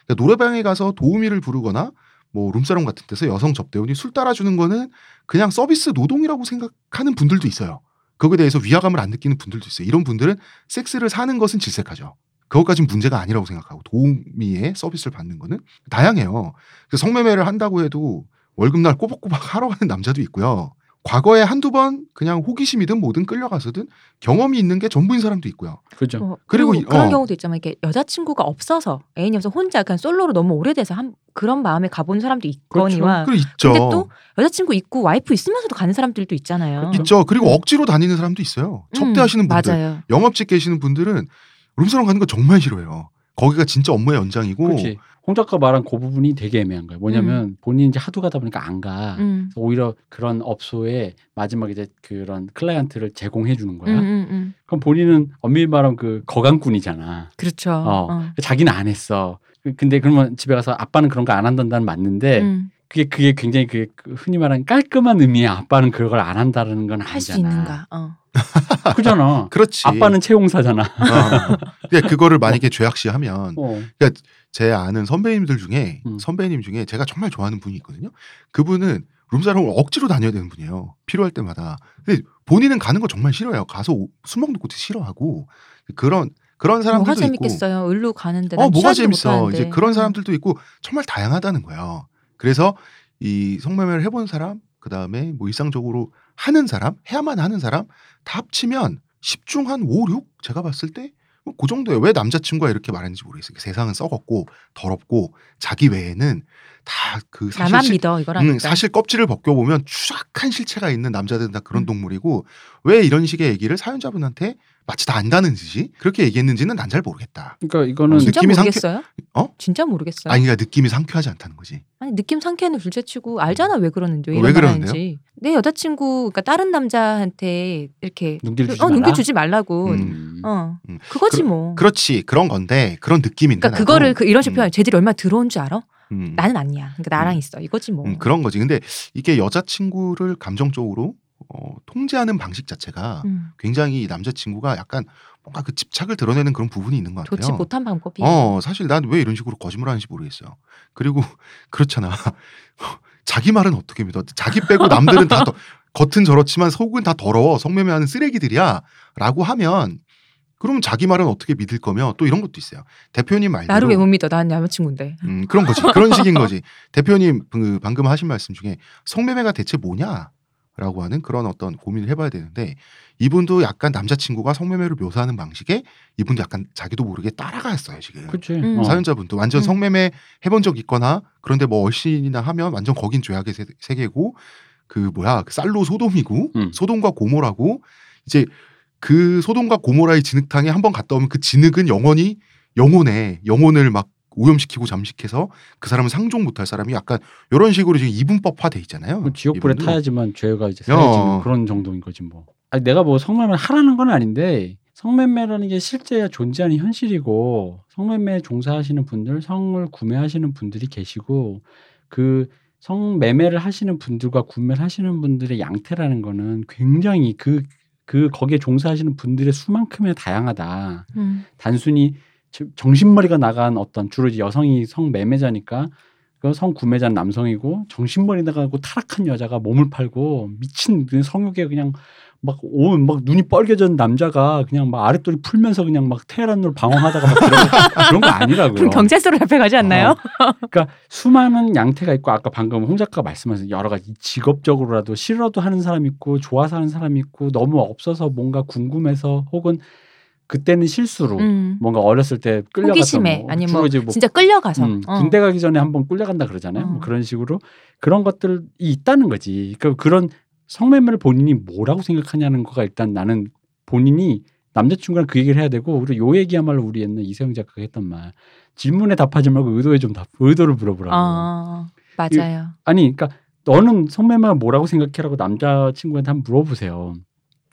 그러니까 노래방에 가서 도우미를 부르거나 뭐 룸사롱 같은 데서 여성 접대원이 술 따라주는 거는 그냥 서비스 노동이라고 생각하는 분들도 있어요. 거기에 대해서 위화감을 안 느끼는 분들도 있어요. 이런 분들은 섹스를 사는 것은 질색하죠. 그것까진 문제가 아니라고 생각하고 도우미의 서비스를 받는 거는 다양해요. 그래서 성매매를 한다고 해도 월급날 꼬박꼬박 하러 가는 남자도 있고요. 과거에 한두 번 그냥 호기심이든 뭐든 끌려가서든 경험이 있는 게 전부인 사람도 있고요. 그죠. 뭐, 그리고 그리고, 이- 그런 어. 경우도 있잖아요. 이게 여자친구가 없어서 애인이 없어서 혼자 그냥 솔로로 너무 오래돼서 한 그런 마음에 가본 사람도 있거니와 그 있죠. 근데 또 여자친구 있고 와이프 있으면서도 가는 사람들도 있잖아요. 있죠. 그리고 억지로 다니는 사람도 있어요. 접대하시는 음, 분들, 맞아요. 영업직 계시는 분들은 룸사롱 가는 거 정말 싫어해요. 거기가 진짜 업무의 연장이고 그렇지. 홍 작가 말한 그 부분이 되게 애매한 거예요. 뭐냐면 본인이 이제 하도 가다 보니까 안 가. 음. 오히려 그런 업소에 마지막에 이제 그런 클라이언트를 제공해 주는 음, 거야. 음, 음. 그럼 본인은 엄밀히 말하면 그 거강꾼이잖아. 그렇죠. 어. 어. 자기는 안 했어. 그- 근데 그러면 집에 가서 아빠는 그런 거 안 한다는 맞는데 음. 그게 그게 굉장히 그, 그 흔히 말하는 깔끔한 의미의 아빠는 그걸 안 한다는 건 아니잖아. 있는가? 어. 그잖아. 그렇지. 아빠는 채용사잖아. 어. 그러니까 그거를 만약에 죄악시하면 어. 제 아는 선배님들 중에 음. 선배님 중에 제가 정말 좋아하는 분이 있거든요. 그분은 룸사롱을 억지로 다녀야 되는 분이에요. 필요할 때마다. 근데 본인은 가는 거 정말 싫어요. 가서 오- 술 먹는 것도 싫어하고 그런 그런 뭐가 사람들도 있고. 재밌겠어요. 을로 가는데 어난 뭐가 재밌어. 못하는데. 이제 그런 음. 사람들도 있고 정말 다양하다는 거예요. 그래서 이 성매매를 해본 사람, 그 다음에 뭐 일상적으로 하는 사람, 해야만 하는 사람 다 합치면 10중 한 5, 6 제가 봤을 때그 정도예요. 왜 남자친구가 이렇게 말했는지 모르겠어요. 세상은 썩었고 더럽고 자기 외에는 다 그 사실 믿어. 음, 사실 껍질을 벗겨 보면 추악한 실체가 있는 남자들은 다 그런 음. 동물이고 왜 이런 식의 얘기를 사연자분한테 마치 다 안다는 듯이 그렇게 얘기했는지는 난 잘 모르겠다. 그러니까 이거는 진짜 느낌이 상쾌- 모르겠어요? 어? 진짜 모르겠어요. 아니 그러니까 느낌이 상쾌하지 않다는 거지. 아니 느낌 상쾌는 둘째치고 알잖아 왜 그러는지 왜? 하는지. 내 여자친구 그러니까 다른 남자한테 이렇게 눈길 주지 어 눈길. 주지 말라고. 음. 어 음. 그거지 그- 뭐. 그렇지 그런 건데 그런 느낌인데 그러니까 나도. 그거를 그 이런 식으로 음. 표현. 쟤들이 얼마나 들어온 줄 알아? 음. 나는 아니야. 그러니까 나랑 음. 있어. 이거지 뭐. 음, 그런 거지. 근데 이게 여자친구를 감정적으로 어, 통제하는 방식 자체가 음, 굉장히 이 남자친구가 약간 뭔가 그 집착을 드러내는 그런 부분이 있는 것 같아요. 좋지 못한 방법이에요. 어, 사실 난 왜 이런 식으로 거짓말 하는지 모르겠어요. 그리고 그렇잖아. 자기 말은 어떻게 믿어? 자기 빼고 남들은 다 더, 겉은 저렇지만 속은 다 더러워. 성매매하는 쓰레기들이야. 라고 하면 그러면 자기 말은 어떻게 믿을 거며 또 이런 것도 있어요. 대표님 말대로 나를 왜 못 믿어? 난 남자친구인데. 음, 그런 거지. 그런 식인 거지. 대표님 그 방금 하신 말씀 중에 성매매가 대체 뭐냐? 라고 하는 그런 어떤 고민을 해봐야 되는데 이분도 약간 남자친구가 성매매를 묘사하는 방식에 이분도 약간 자기도 모르게 따라갔어요 지금. 음. 어. 사연자분도 완전 음. 성매매 해본 적 있거나 그런데 뭐 얼씬이나 하면 완전 거긴 죄악의 세- 세계고 그 뭐야 그 쌀로 소돔이고 음. 소돔과 고모라고 이제 그 소돔과 고모라의 진흙탕에 한번 갔다 오면 그 진흙은 영원히 영혼에 영혼을 막 오염시키고 잠식해서 그 사람은 상종 못할 사람이 약간 이런 식으로 지금 이분법화돼 있잖아요. 뭐 지옥불에 이분도. 타야지만 죄가 이제 야. 사해지는 그런 정도인 거지 뭐. 아니 내가 뭐 성매매 하라는 건 아닌데 성매매라는 게 실제 존재하는 현실이고 성매매 종사하시는 분들, 성을 구매하시는 분들이 계시고 그 성매매를 하시는 분들과 구매를 하시는 분들의 양태라는 거는 굉장히 그그 거기에 종사하시는 분들의 수만큼의 다양하다. 음. 단순히 저- 정신머리가 나간 어떤 주로 이제 여성이 성매매자니까 그 성구매자는 남성이고 정신머리 나가고 타락한 여자가 몸을 팔고 미친 그 성욕에 그냥 막 온 막 눈이 빨개진 남자가 그냥 막 아랫돌이 풀면서 그냥 막 테헤란으로 방황하다가 막 그런, 거- 그런 거 아니라고요. 그럼 경찰서로 잡혀가지 않나요? 어. 그러니까 수많은 양태가 있고 아까 방금 홍 작가가 말씀하신 여러 가지 직업적으로라도 싫어도 하는 사람 있고 좋아서 하는 사람 있고 너무 없어서 뭔가 궁금해서 혹은 그때는 실수로 음. 뭔가 어렸을 때 끌려가서 뭐 아니면 뭐 진짜 끌려가서. 음, 어. 군대 가기 전에 한번 끌려간다 그러잖아요. 어. 뭐 그런 식으로 그런 것들이 있다는 거지. 그러니까 그런 성매매를 본인이 뭐라고 생각하냐는 거가 일단 나는 본인이 남자친구랑 그 얘기를 해야 되고 우리 요 얘기야말로 우리 옛날 이세영 작가가 했던 말 질문에 답하지 말고 의도에 좀 답, 의도를 물어보라고. 아 맞아요. 아니, 그러니까 너는 성매매를 뭐라고 생각해라고 남자친구한테 한번 물어보세요.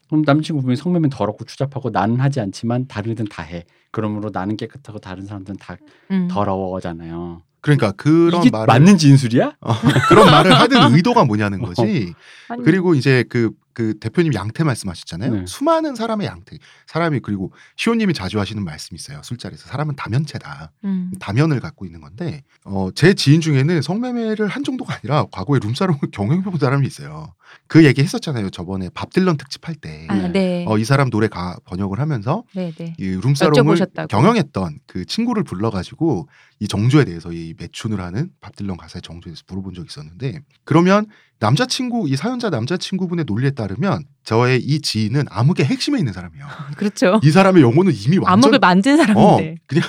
그럼 남자친구 분이 성매매 더럽고 추잡하고 나는 하지 않지만 다른 애들은 다 해. 그러므로 나는 깨끗하고 다른 사람들은 다 음. 더러워잖아요. 그러니까 그런 이게 말을 맞는 진술이야? 어, 그런 말을 하는 의도가 뭐냐는 거지. 아니, 그리고 이제 그, 그 대표님 양태 말씀하셨잖아요. 네. 수많은 사람의 양태. 사람이 그리고 시호님이 자주 하시는 말씀이 있어요. 술자리에서 사람은 다면체다. 음. 다면을 갖고 있는 건데 어, 제 지인 중에는 성매매를 한 정도가 아니라 과거에 룸사롱을 경영해본 사람이 있어요. 그 얘기 했었잖아요. 저번에 밥 딜런 특집 할 때. 아, 네. 어, 이 사람 노래 가 번역을 하면서 네, 네. 이 룸사롱을 여쭤보셨다고. 경영했던 그 친구를 불러가지고 이 정조에 대해서 이 매춘을 하는 밥 딜런 가사의 정조에 대해서 물어본 적이 있었는데 그러면 남자친구 이 사연자 남자친구분의 논리에 따르면 저의 이 지인은 암흑의 핵심에 있는 사람이에요. 그렇죠. 이 사람의 영혼은 이미 완전 암흑을 만든 어 사람인데. 그냥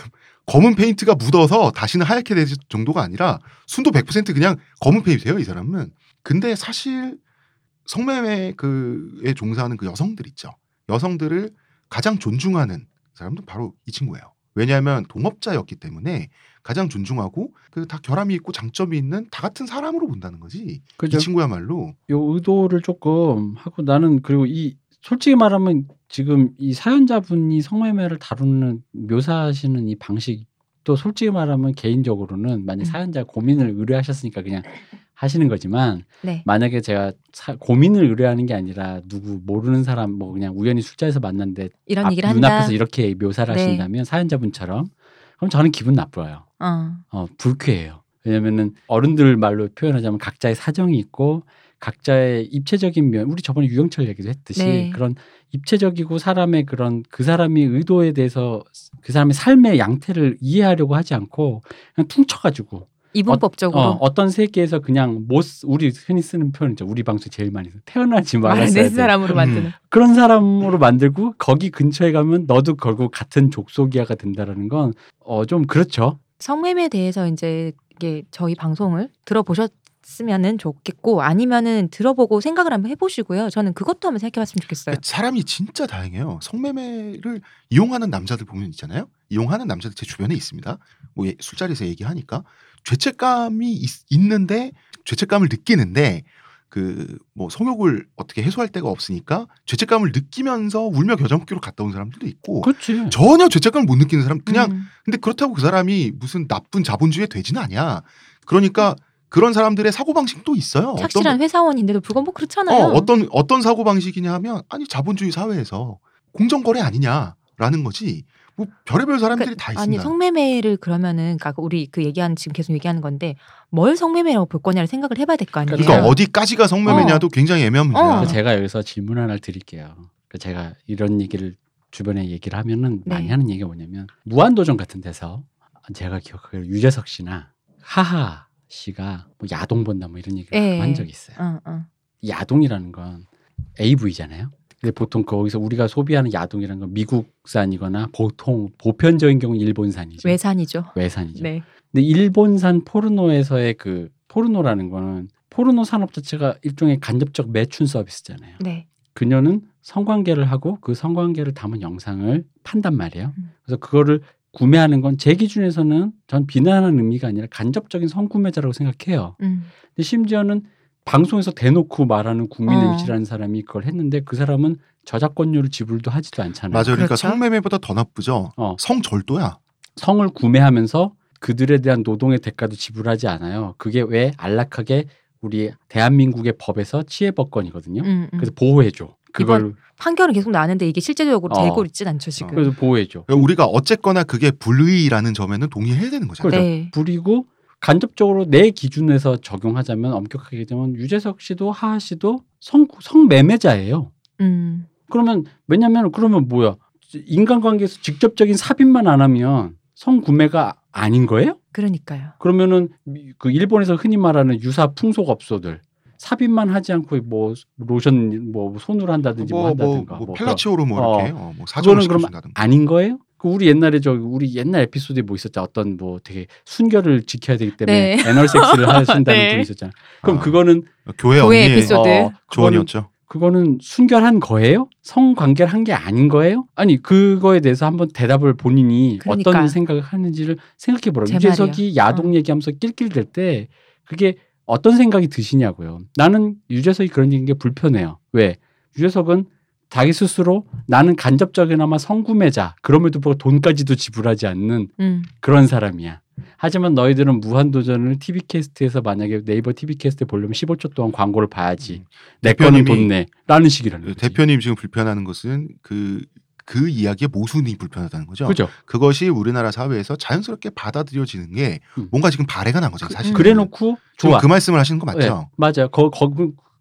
검은 페인트가 묻어서 다시는 하얗게 될 정도가 아니라 순도 100% 그냥 검은 페인트예요 이 사람은. 근데 사실 성매매 그에 종사하는 그 여성들 있죠. 여성들을 가장 존중하는 사람도 바로 이 친구예요. 왜냐하면 동업자였기 때문에 가장 존중하고 그 다 결함이 있고 장점이 있는 다 같은 사람으로 본다는 거지. 그죠? 이 친구야말로 요 의도를 조금 하고 나는 그리고 이 솔직히 말하면 지금 이 사연자분이 성매매를 다루는 묘사하시는 이 방식도 솔직히 말하면 개인적으로는 만약 음. 사연자 고민을 의뢰하셨으니까 그냥 하시는 거지만 네. 만약에 제가 사- 고민을 의뢰하는 게 아니라 누구 모르는 사람 뭐 그냥 우연히 술자리에서 만났는데 이런 앞- 얘기를 한다. 눈앞에서 이렇게 묘사를 네. 하신다면 사연자분처럼 그럼 저는 기분 나빠요. 어. 어, 불쾌해요. 왜냐면은 어른들 말로 표현하자면 각자의 사정이 있고 각자의 입체적인 면, 우리 저번에 유영철 얘기도 했듯이 네. 그런 입체적이고 사람의 그런 그 사람이 의도에 대해서 그 사람의 삶의 양태를 이해하려고 하지 않고 그냥 퉁쳐가지고 이분법적으로 어, 어떤 세계에서 그냥 못 쓰- 우리 흔히 쓰는 표현이죠. 우리 방송 제일 많이 써. 태어나지 말을 말았어야. 사람으로 음. 만드는. 그런 사람으로 만들고 거기 근처에 가면 너도 결국 같은 족속이야가 된다라는 건 어 좀 그렇죠. 성매매에 대해서 이제 이게 저희 방송을 들어보셨 으면은 좋겠고 아니면은 들어보고 생각을 한번 해보시고요. 저는 그것도 한번 생각해봤으면 좋겠어요. 사람이 진짜 다양해요. 성매매를 이용하는 남자들 보면 있잖아요. 이용하는 남자들 제 주변에 있습니다. 뭐 예- 술자리에서 얘기하니까 죄책감이 있, 는데 죄책감을 느끼는데 그 뭐 성욕을 어떻게 해소할 데가 없으니까 죄책감을 느끼면서 울며 겨자 먹기로 갔다 온 사람들도 있고 그렇지. 전혀 죄책감을 못 느끼는 사람 그냥 음. 근데 그렇다고 그 사람이 무슨 나쁜 자본주의 돼지는 아니야. 그러니까 그런 사람들의 사고 방식도 있어요. 어떤 착실한 회사원인데도 불구하고 뭐 그렇잖아요. 어, 어떤 어떤 사고 방식이냐 하면 아니 자본주의 사회에서 공정 거래 아니냐라는 거지. 뭐 별의별 사람들이 다 그러니까 아니 있습니다. 성매매를 그러면은 그러니까 우리 그 얘기하는 지금 계속 얘기하는 건데 뭘 성매매라고 볼 거냐를 생각을 해봐야 될 거 아니에요. 그러니까. 어디까지가 성매매냐도 굉장히 애매한 문제야. 어. 제가 여기서 질문 하나를 드릴게요. 그러니까 제가 이런 얘기를 주변에 얘기를 하면은 네. 많이 하는 얘기가 뭐냐면 무한도전 같은 데서 제가 기억하기로 유재석 씨나 하하 씨가 뭐 야동 본다 뭐 이런 얘기를 예. 한 적이 있어요. 어, 어. 야동이라는 건 AV잖아요. 근데 보통 거기서 우리가 소비하는 야동이라는 건 미국산이거나 보통 보편적인 경우 일본산이죠. 외산이죠. 외산이죠. 네. 근데 일본산 포르노에서의 그 포르노라는 거는 포르노 산업 자체가 일종의 간접적 매춘 서비스잖아요. 네. 그녀는 성관계를 하고 그 성관계를 담은 영상을 판단 말이에요. 음. 그래서 그거를 구매하는 건 제 기준에서는 전 비난하는 의미가 아니라 간접적인 성구매자라고 생각해요. 음. 근데 심지어는 방송에서 대놓고 말하는 국민 어. MC라는 사람이 그걸 했는데 그 사람은 저작권료를 지불도 하지도 않잖아요. 맞아요. 그러니까 그렇죠. 성매매보다 더 나쁘죠. 어. 성절도야. 성을 구매하면서 그들에 대한 노동의 대가도 지불하지 않아요. 그게 왜 안락하게 우리 대한민국의 법에서 치해법권이거든요. 음, 음. 그래서 보호해줘. 그걸 판결은 계속 나는데 이게 실제적으로 어. 되고 있진 않죠 지금. 그래서 보호해줘. 그러니까 우리가 어쨌거나 그게 불의라는 점에는 동의해야 되는 거잖아요. 그렇죠. 네. 그리고 간접적으로 내 기준에서 적용하자면 엄격하게 되면 유재석 씨도 하하 씨도 성 성매매자예요. 음. 그러면 왜냐면 그러면 뭐야 인간관계에서 직접적인 삽입만 안 하면 성구매가 아닌 거예요? 그러니까요. 그러면은 미- 그 일본에서 흔히 말하는 유사 풍속업소들 삽입만 하지 않고 뭐 로션 뭐 손으로 한다든지 뭐, 뭐, 뭐, 한다든가 뭐뭐 펠라치오로 뭐 어. 이렇게 어, 뭐 사정을 그거는 그러면. 아닌 거예요? 그 우리 옛날에 저 우리 옛날 에피소드에 뭐 있었죠. 어떤 뭐 되게 순결을 지켜야 되기 때문에 네. 애널 섹스를 하신다는 네. 분이 있었잖아. 그럼 아. 그거는 교회 교회 언니의 에피소드. 어, 그거는 조언이었죠. 그거는 순결한 거예요? 성관계를 한 게 아닌 거예요? 아니 그거에 대해서 한번 대답을 본인이 그러니까. 어떤 생각을 하는지를 생각해 보라. 제 유재석이 말이야. 야동 얘기하면서 낄낄댈 때 그게 어떤 생각이 드시냐고요. 나는 유재석이 그런 얘기인 게 불편해요. 왜? 유재석은 자기 스스로 나는 간접적이나마 성구매자 그럼에도 불구하고 돈까지도 지불하지 않는 음. 그런 사람이야. 하지만 너희들은 무한도전을 TV 캐스트에서 만약에 네이버 TV 캐스트 보려면 15초 동안 광고를 봐야지. 내 거는 돈 내. 라는 식이라는 거지. 대표님 지금 불편하는 것은 그, 그 이야기의 모순이 불편하다는 거죠. 그죠? 그것이 우리나라 사회에서 자연스럽게 받아들여지는 게 음. 뭔가 지금 발해가 난 거잖아요. 사실. 그래 놓고 지금 좋아. 그 말씀을 하시는 거 맞죠? 네, 맞아요. 거, 거,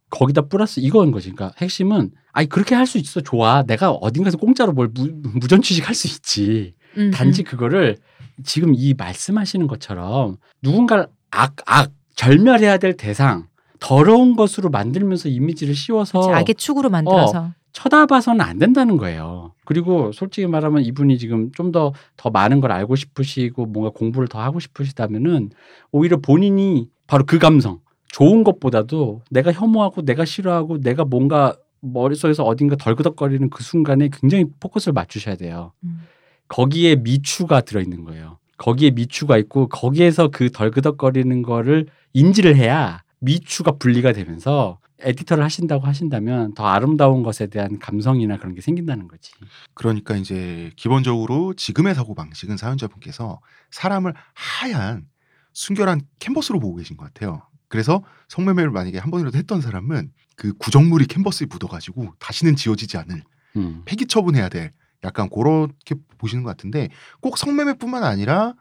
거기다 플러스 이거인 거지. 그러니까 핵심은 아니 그렇게 할 수 있어. 좋아. 내가 어딘가에서 공짜로 뭘 무, 무전 취직할 수 있지. 음, 단지 음. 그거를 지금 이 말씀하시는 것처럼 누군가를 악, 악, 절멸해야 될 대상, 더러운 것으로 만들면서 이미지를 씌워서 그치, 악의 축으로 만들어서 쳐다봐서는 안 된다는 거예요. 그리고 솔직히 말하면 이분이 지금 좀더더 많은 걸 알고 싶으시고 뭔가 공부를 더 하고 싶으시다면은 오히려 본인이 바로 그 감성 좋은 것보다도 내가 혐오하고 내가 싫어하고 내가 뭔가 머릿속에서 어딘가 덜그덕거리는 그 순간에 굉장히 포커스를 맞추셔야 돼요. 음. 거기에 미추가 들어있는 거예요. 거기에 미추가 있고 거기에서 그 덜그덕거리는 거를 인지를 해야 미추가 분리가 되면서 에디터를 하신다고 하신다면 더 아름다운 것에 대한 감성이나 그런 게 생긴다는 거지. 그러니까 이제 기본적으로 지금의 사고 방식은 사연자분께서 사람을 하얀 순결한 캔버스로 보고 계신 것 같아요. 그래서 성매매를 만약에 한 번이라도 했던 사람은 그 구정물이 캔버스에 묻어가지고 다시는 지워지지 않을 음. 폐기 처분해야 될 약간 그렇게 보시는 것 같은데 꼭 성매매뿐만 아니라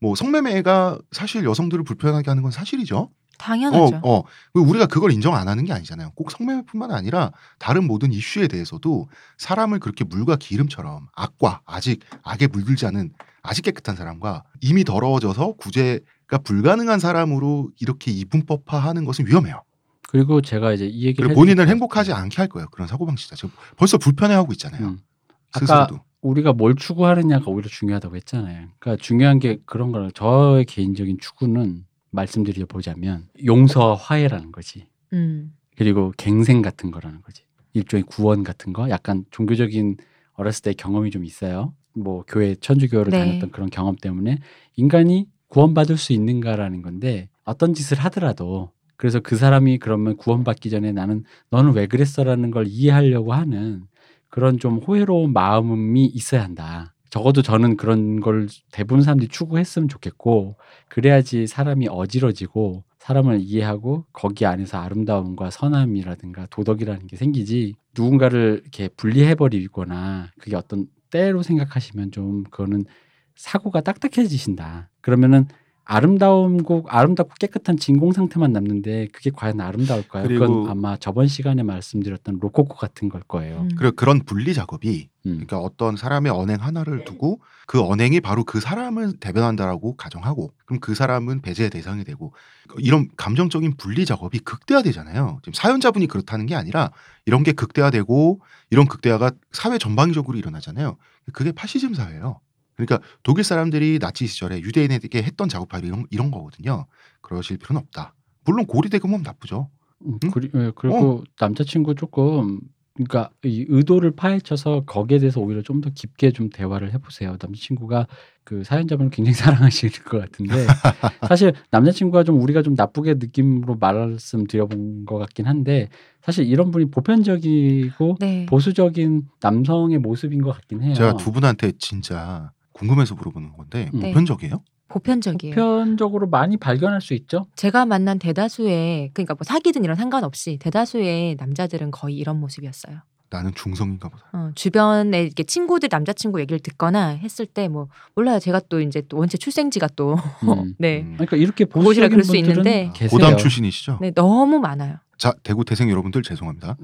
뭐 성매매가 사실 여성들을 불편하게 하는 건 사실이죠. 당연하죠. 어, 어. 우리가 그걸 인정 안 하는 게 아니잖아요. 꼭 성매매뿐만 아니라 다른 모든 이슈에 대해서도 사람을 그렇게 물과 기름처럼 악과 아직 악에 물들지 않은 아직 깨끗한 사람과 이미 더러워져서 구제 가 불가능한 사람으로 이렇게 이분법화하는 것은 위험해요. 그리고 제가 이제 이 얘기를 본인을. 행복하지 않게 할 거예요. 그런 사고 방식자. 지금 벌써 불편해하고 있잖아요. 음. 아까 스스로도. 우리가 뭘 추구하느냐가 오히려 중요하다고 했잖아요. 그러니까 중요한 게 그런 거는 저의 개인적인 추구는 말씀드려 보자면 용서와 화해라는 거지. 음. 그리고 갱생 같은 거라는 거지. 일종의 구원 같은 거. 약간 종교적인 어렸을 때 경험이 좀 있어요. 뭐 교회 천주교를 네. 다녔던 그런 경험 때문에 인간이 구원받을 수 있는가라는 건데 어떤 짓을 하더라도 그래서 그 사람이 그러면 구원받기 전에 나는 너는 왜 그랬어라는 걸 이해하려고 하는 그런 좀 호혜로운 마음이 있어야 한다. 적어도 저는 그런 걸 대부분 사람들이 추구했으면 좋겠고 그래야지 사람이 어지러지고 사람을 이해하고 거기 안에서 아름다움과 선함이라든가 도덕이라는 게 생기지 누군가를 이렇게 분리해버리거나 그게 어떤 때로 생각하시면 좀 그거는 사고가 딱딱해지신다. 그러면은 아름다움고 아름답고 깨끗한 진공 상태만 남는데 그게 과연 아름다울까요? 그건 아마 저번 시간에 말씀드렸던 로코코 같은 걸 거예요. 음. 그리고 그런 분리 작업이 음. 그러니까 어떤 사람의 언행 하나를 두고 그 언행이 바로 그 사람을 대변한다라고 가정하고 그럼 그 사람은 배제의 대상이 되고 이런 감정적인 분리 작업이 극대화되잖아요. 지금 사연자분이 그렇다는 게 아니라 이런 게 극대화되고 이런 극대화가 사회 전방위적으로 일어나잖아요. 그게 파시즘 사회예요. 그러니까 독일 사람들이 나치 시절에 유대인에게 했던 작업 바로 이런, 이런 거거든요. 그러실 필요는 없다. 물론 고리대금은 나쁘죠. 음, 응? 그리, 예, 그리고 남자친구 조금 그러니까 이 의도를 파헤쳐서 거기에 대해서 오히려 좀 더 깊게 좀 대화를 해보세요. 남자친구가 그 사연자분을 굉장히 사랑하실 것 같은데 사실 남자친구가 좀 우리가 좀 나쁘게 느낌으로 말씀드려본 것 같긴 한데 사실 이런 분이 보편적이고 네. 보수적인 남성의 모습인 것 같긴 해요. 제가 두 분한테 진짜 궁금해서 물어보는 건데 음. 네. 보편적이에요? 보편적이에요. 보편적으로 많이 발견할 수 있죠. 제가 만난 대다수의 그러니까 뭐 사귀든 이런 상관없이 대다수의 남자들은 거의 이런 모습이었어요. 나는 중성인가 보다. 어, 주변에 이렇게 친구들 남자친구 얘기를 듣거나 했을 때 뭐 몰라요. 제가 또 이제 또 원체 출생지가 또 음. 네. 음. 그러니까 이렇게 보수적인 그럴 수 있는데 계세요. 고담 출신이시죠? 네, 너무 많아요. 자 대구 태생 여러분들 죄송합니다.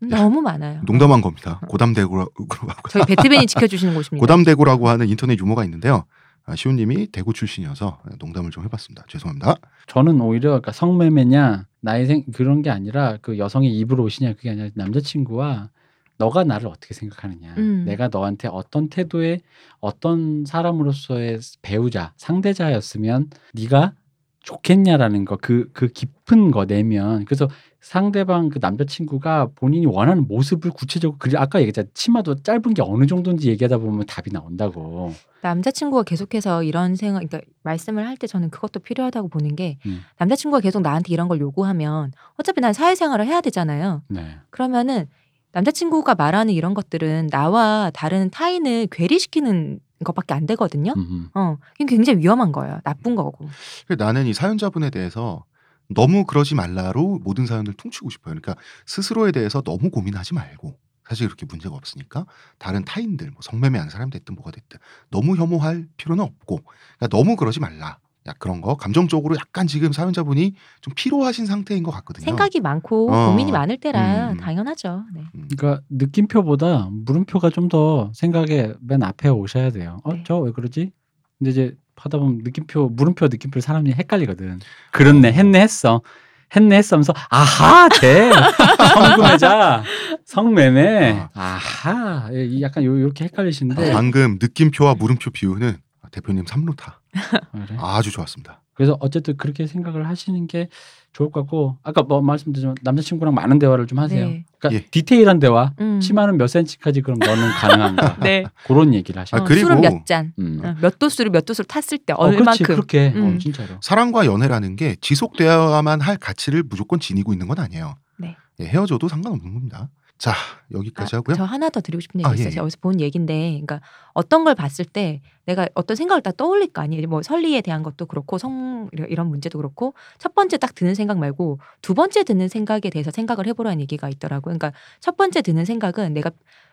너무 많아요. 농담한 겁니다. 고담대구라고 저희 배트맨이 지켜주시는 곳입니다. 고담대구라고 하는 인터넷 유머가 있는데요. 아, 시온님이 대구 출신이어서 농담을 좀 해봤습니다. 죄송합니다. 저는 오히려 그러니까 성매매냐 나의 생 그런 게 아니라 그 여성의 입으로 오시냐 그게 아니라 남자친구와 너가 나를 어떻게 생각하느냐. 음. 내가 너한테 어떤 태도의 어떤 사람으로서의 배우자, 상대자였으면 네가 좋겠냐라는 거, 그, 그 깊은 거 내면. 그래서 상대방 그 남자친구가 본인이 원하는 모습을 구체적으로, 그리 아까 얘기했잖아. 치마도 짧은 게 어느 정도인지 얘기하다 보면 답이 나온다고. 남자친구가 계속해서 이런 생각, 그러니까 말씀을 할 때 저는 그것도 필요하다고 보는 게 음. 남자친구가 계속 나한테 이런 걸 요구하면 어차피 난 사회생활을 해야 되잖아요. 네. 그러면은 남자친구가 말하는 이런 것들은 나와 다른 타인을 괴리시키는 것밖에 안 되거든요. 음. 어, 이게 굉장히 위험한 거예요. 나쁜 거고. 나는 이 사연자분에 대해서 너무 그러지 말라로 모든 사연을 퉁치고 싶어요. 그러니까 스스로에 대해서 너무 고민하지 말고 사실 그렇게 문제가 없으니까 다른 타인들 뭐 성매매한 사람 됐든 뭐가 됐든 너무 혐오할 필요는 없고 그러니까 너무 그러지 말라. 야 그런 거 감정적으로 약간 지금 사연자분이 좀 피로하신 상태인 것 같거든요. 생각이 많고 어. 고민이 많을 때라 음. 당연하죠. 네. 음. 그러니까 느낌표보다 물음표가 좀 더 생각에 맨 앞에 오셔야 돼요. 어, 네. 저왜 그러지? 근데 이제 하다 보면 느낌표, 물음표, 느낌표 사람이 헷갈리거든. 그렇네, 했네, 했어. 했네, 했으면서 아하, 돼. 성금매자, 성매매. 아. 아하, 예, 이 약간 요, 요렇게 헷갈리시는데. 방금 느낌표와 물음표 비유는 대표님 삼루타 그래. 아주 좋았습니다. 그래서 어쨌든 그렇게 생각을 하시는 게 좋을 것 같고 아까 뭐 말씀드렸지만 남자친구랑 많은 대화를 좀 하세요. 네. 그러니까 예. 디테일한 대화. 음. 치마는 몇 센치까지 그럼 너는 가능한가? 네. 그런 얘기를 하셔. 아, 어, 그리고- 술을 몇 잔, 음. 어, 몇 도수를 몇 도수를 탔을 때 어, 그렇지 얼만큼. 그렇게 음. 어, 진짜로. 사랑과 연애라는 게 지속되어야만 할 가치를 무조건 지니고 있는 건 아니에요. 네. 예, 헤어져도 상관없는 겁니다. 자 여기까지 아, 하고요. 저 하나 더 드리고 싶은 얘기 아, 있어요. 예, 예. 제가 어디서 본 얘기인데, 그러니까 어떤 걸 봤을 때 내가 어떤 생각을 딱 떠올릴 거 아니에요. 뭐 설리에 대한 것도 그렇고 성 이런- 문제도 그렇고 첫 번째 딱 드는 생각 말고 두 번째 드는 생각에 대해서 생각을 해보라는 얘기가 있더라고요. 그러니까 첫 번째 드는 생각은 내가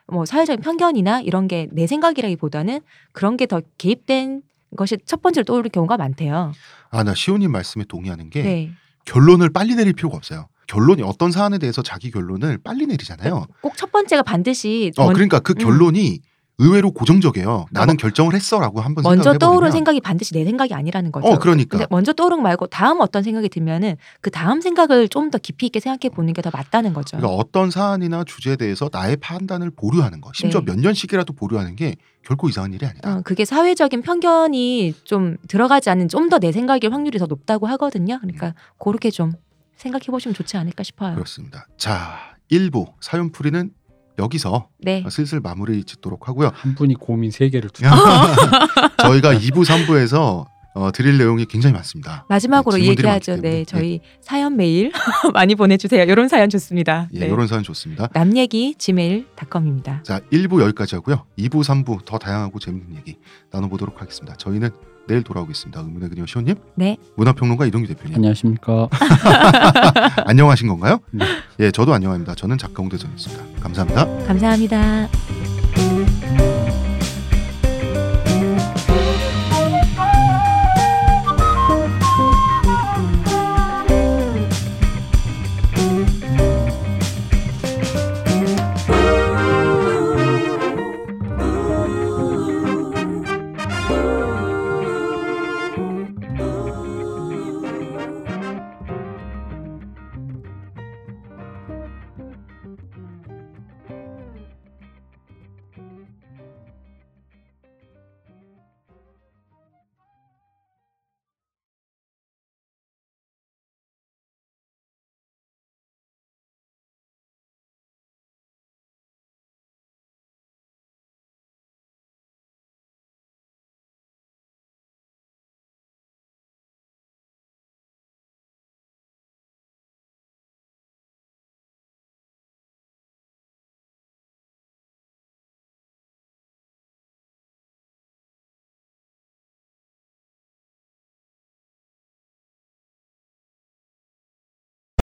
뭐 사회적인 편견이나 이런 게 내 생각이라기보다는 그런 게 더 개입된 것이 첫 번째로 떠오를 경우가 많대요. 아 나 시호님 말씀에 동의하는 게 네. 결론을 빨리 내릴 필요가 없어요. 결론이 어떤 사안에 대해서 자기 결론을 빨리 내리잖아요. 꼭 첫 번째가 반드시 어 먼- 그러니까 그 음. 결론이 의외로 고정적이에요. 나는 결정을 했어라고 한번 먼저 떠오른 생각이 반드시 내 생각이 아니라는 거죠. 어 그러니까 먼저 떠오른 거 말고 다음 어떤 생각이 들면은 그 다음 생각을 좀 더 깊이 있게 생각해 보는 게 더 맞다는 거죠. 그러니까 어떤 사안이나 주제에 대해서 나의 판단을 보류하는 거, 심지어 네. 몇 년씩이라도 보류하는 게 결코 이상한 일이 아니다. 어, 그게 사회적인 편견이 좀 들어가지 않는 좀 더 내 생각일 확률이 더 높다고 하거든요. 그러니까 그렇게 좀 생각해 보시면 좋지 않을까 싶어요. 그렇습니다. 자, 1부 사연풀이는 여기서 네. 슬슬 마무리 짓도록 하고요. 한 분이 고민 세 개를 두. 저희가 2부, 3부에서 어, 드릴 내용이 굉장히 많습니다. 마지막으로 네, 얘기하죠. 네, 저희 사연 메일 많이 보내주세요. 이런 사연 좋습니다. 예, 네. 이런 사연 좋습니다. 남 얘기 gmail.com입니다. 자, 1부 여기까지 하고요. 2부, 3부 더 다양하고 재밌는 얘기 나눠보도록 하겠습니다. 저희는 내일 돌아오겠습니다. 의문의 그녀 시호님, 네. 문화평론가 이동규 대표님. 안녕하십니까. 안녕하신 건가요? 네. 예, 저도 안녕합니다. 저는 작가 홍대선이었습니다. 감사합니다. 감사합니다.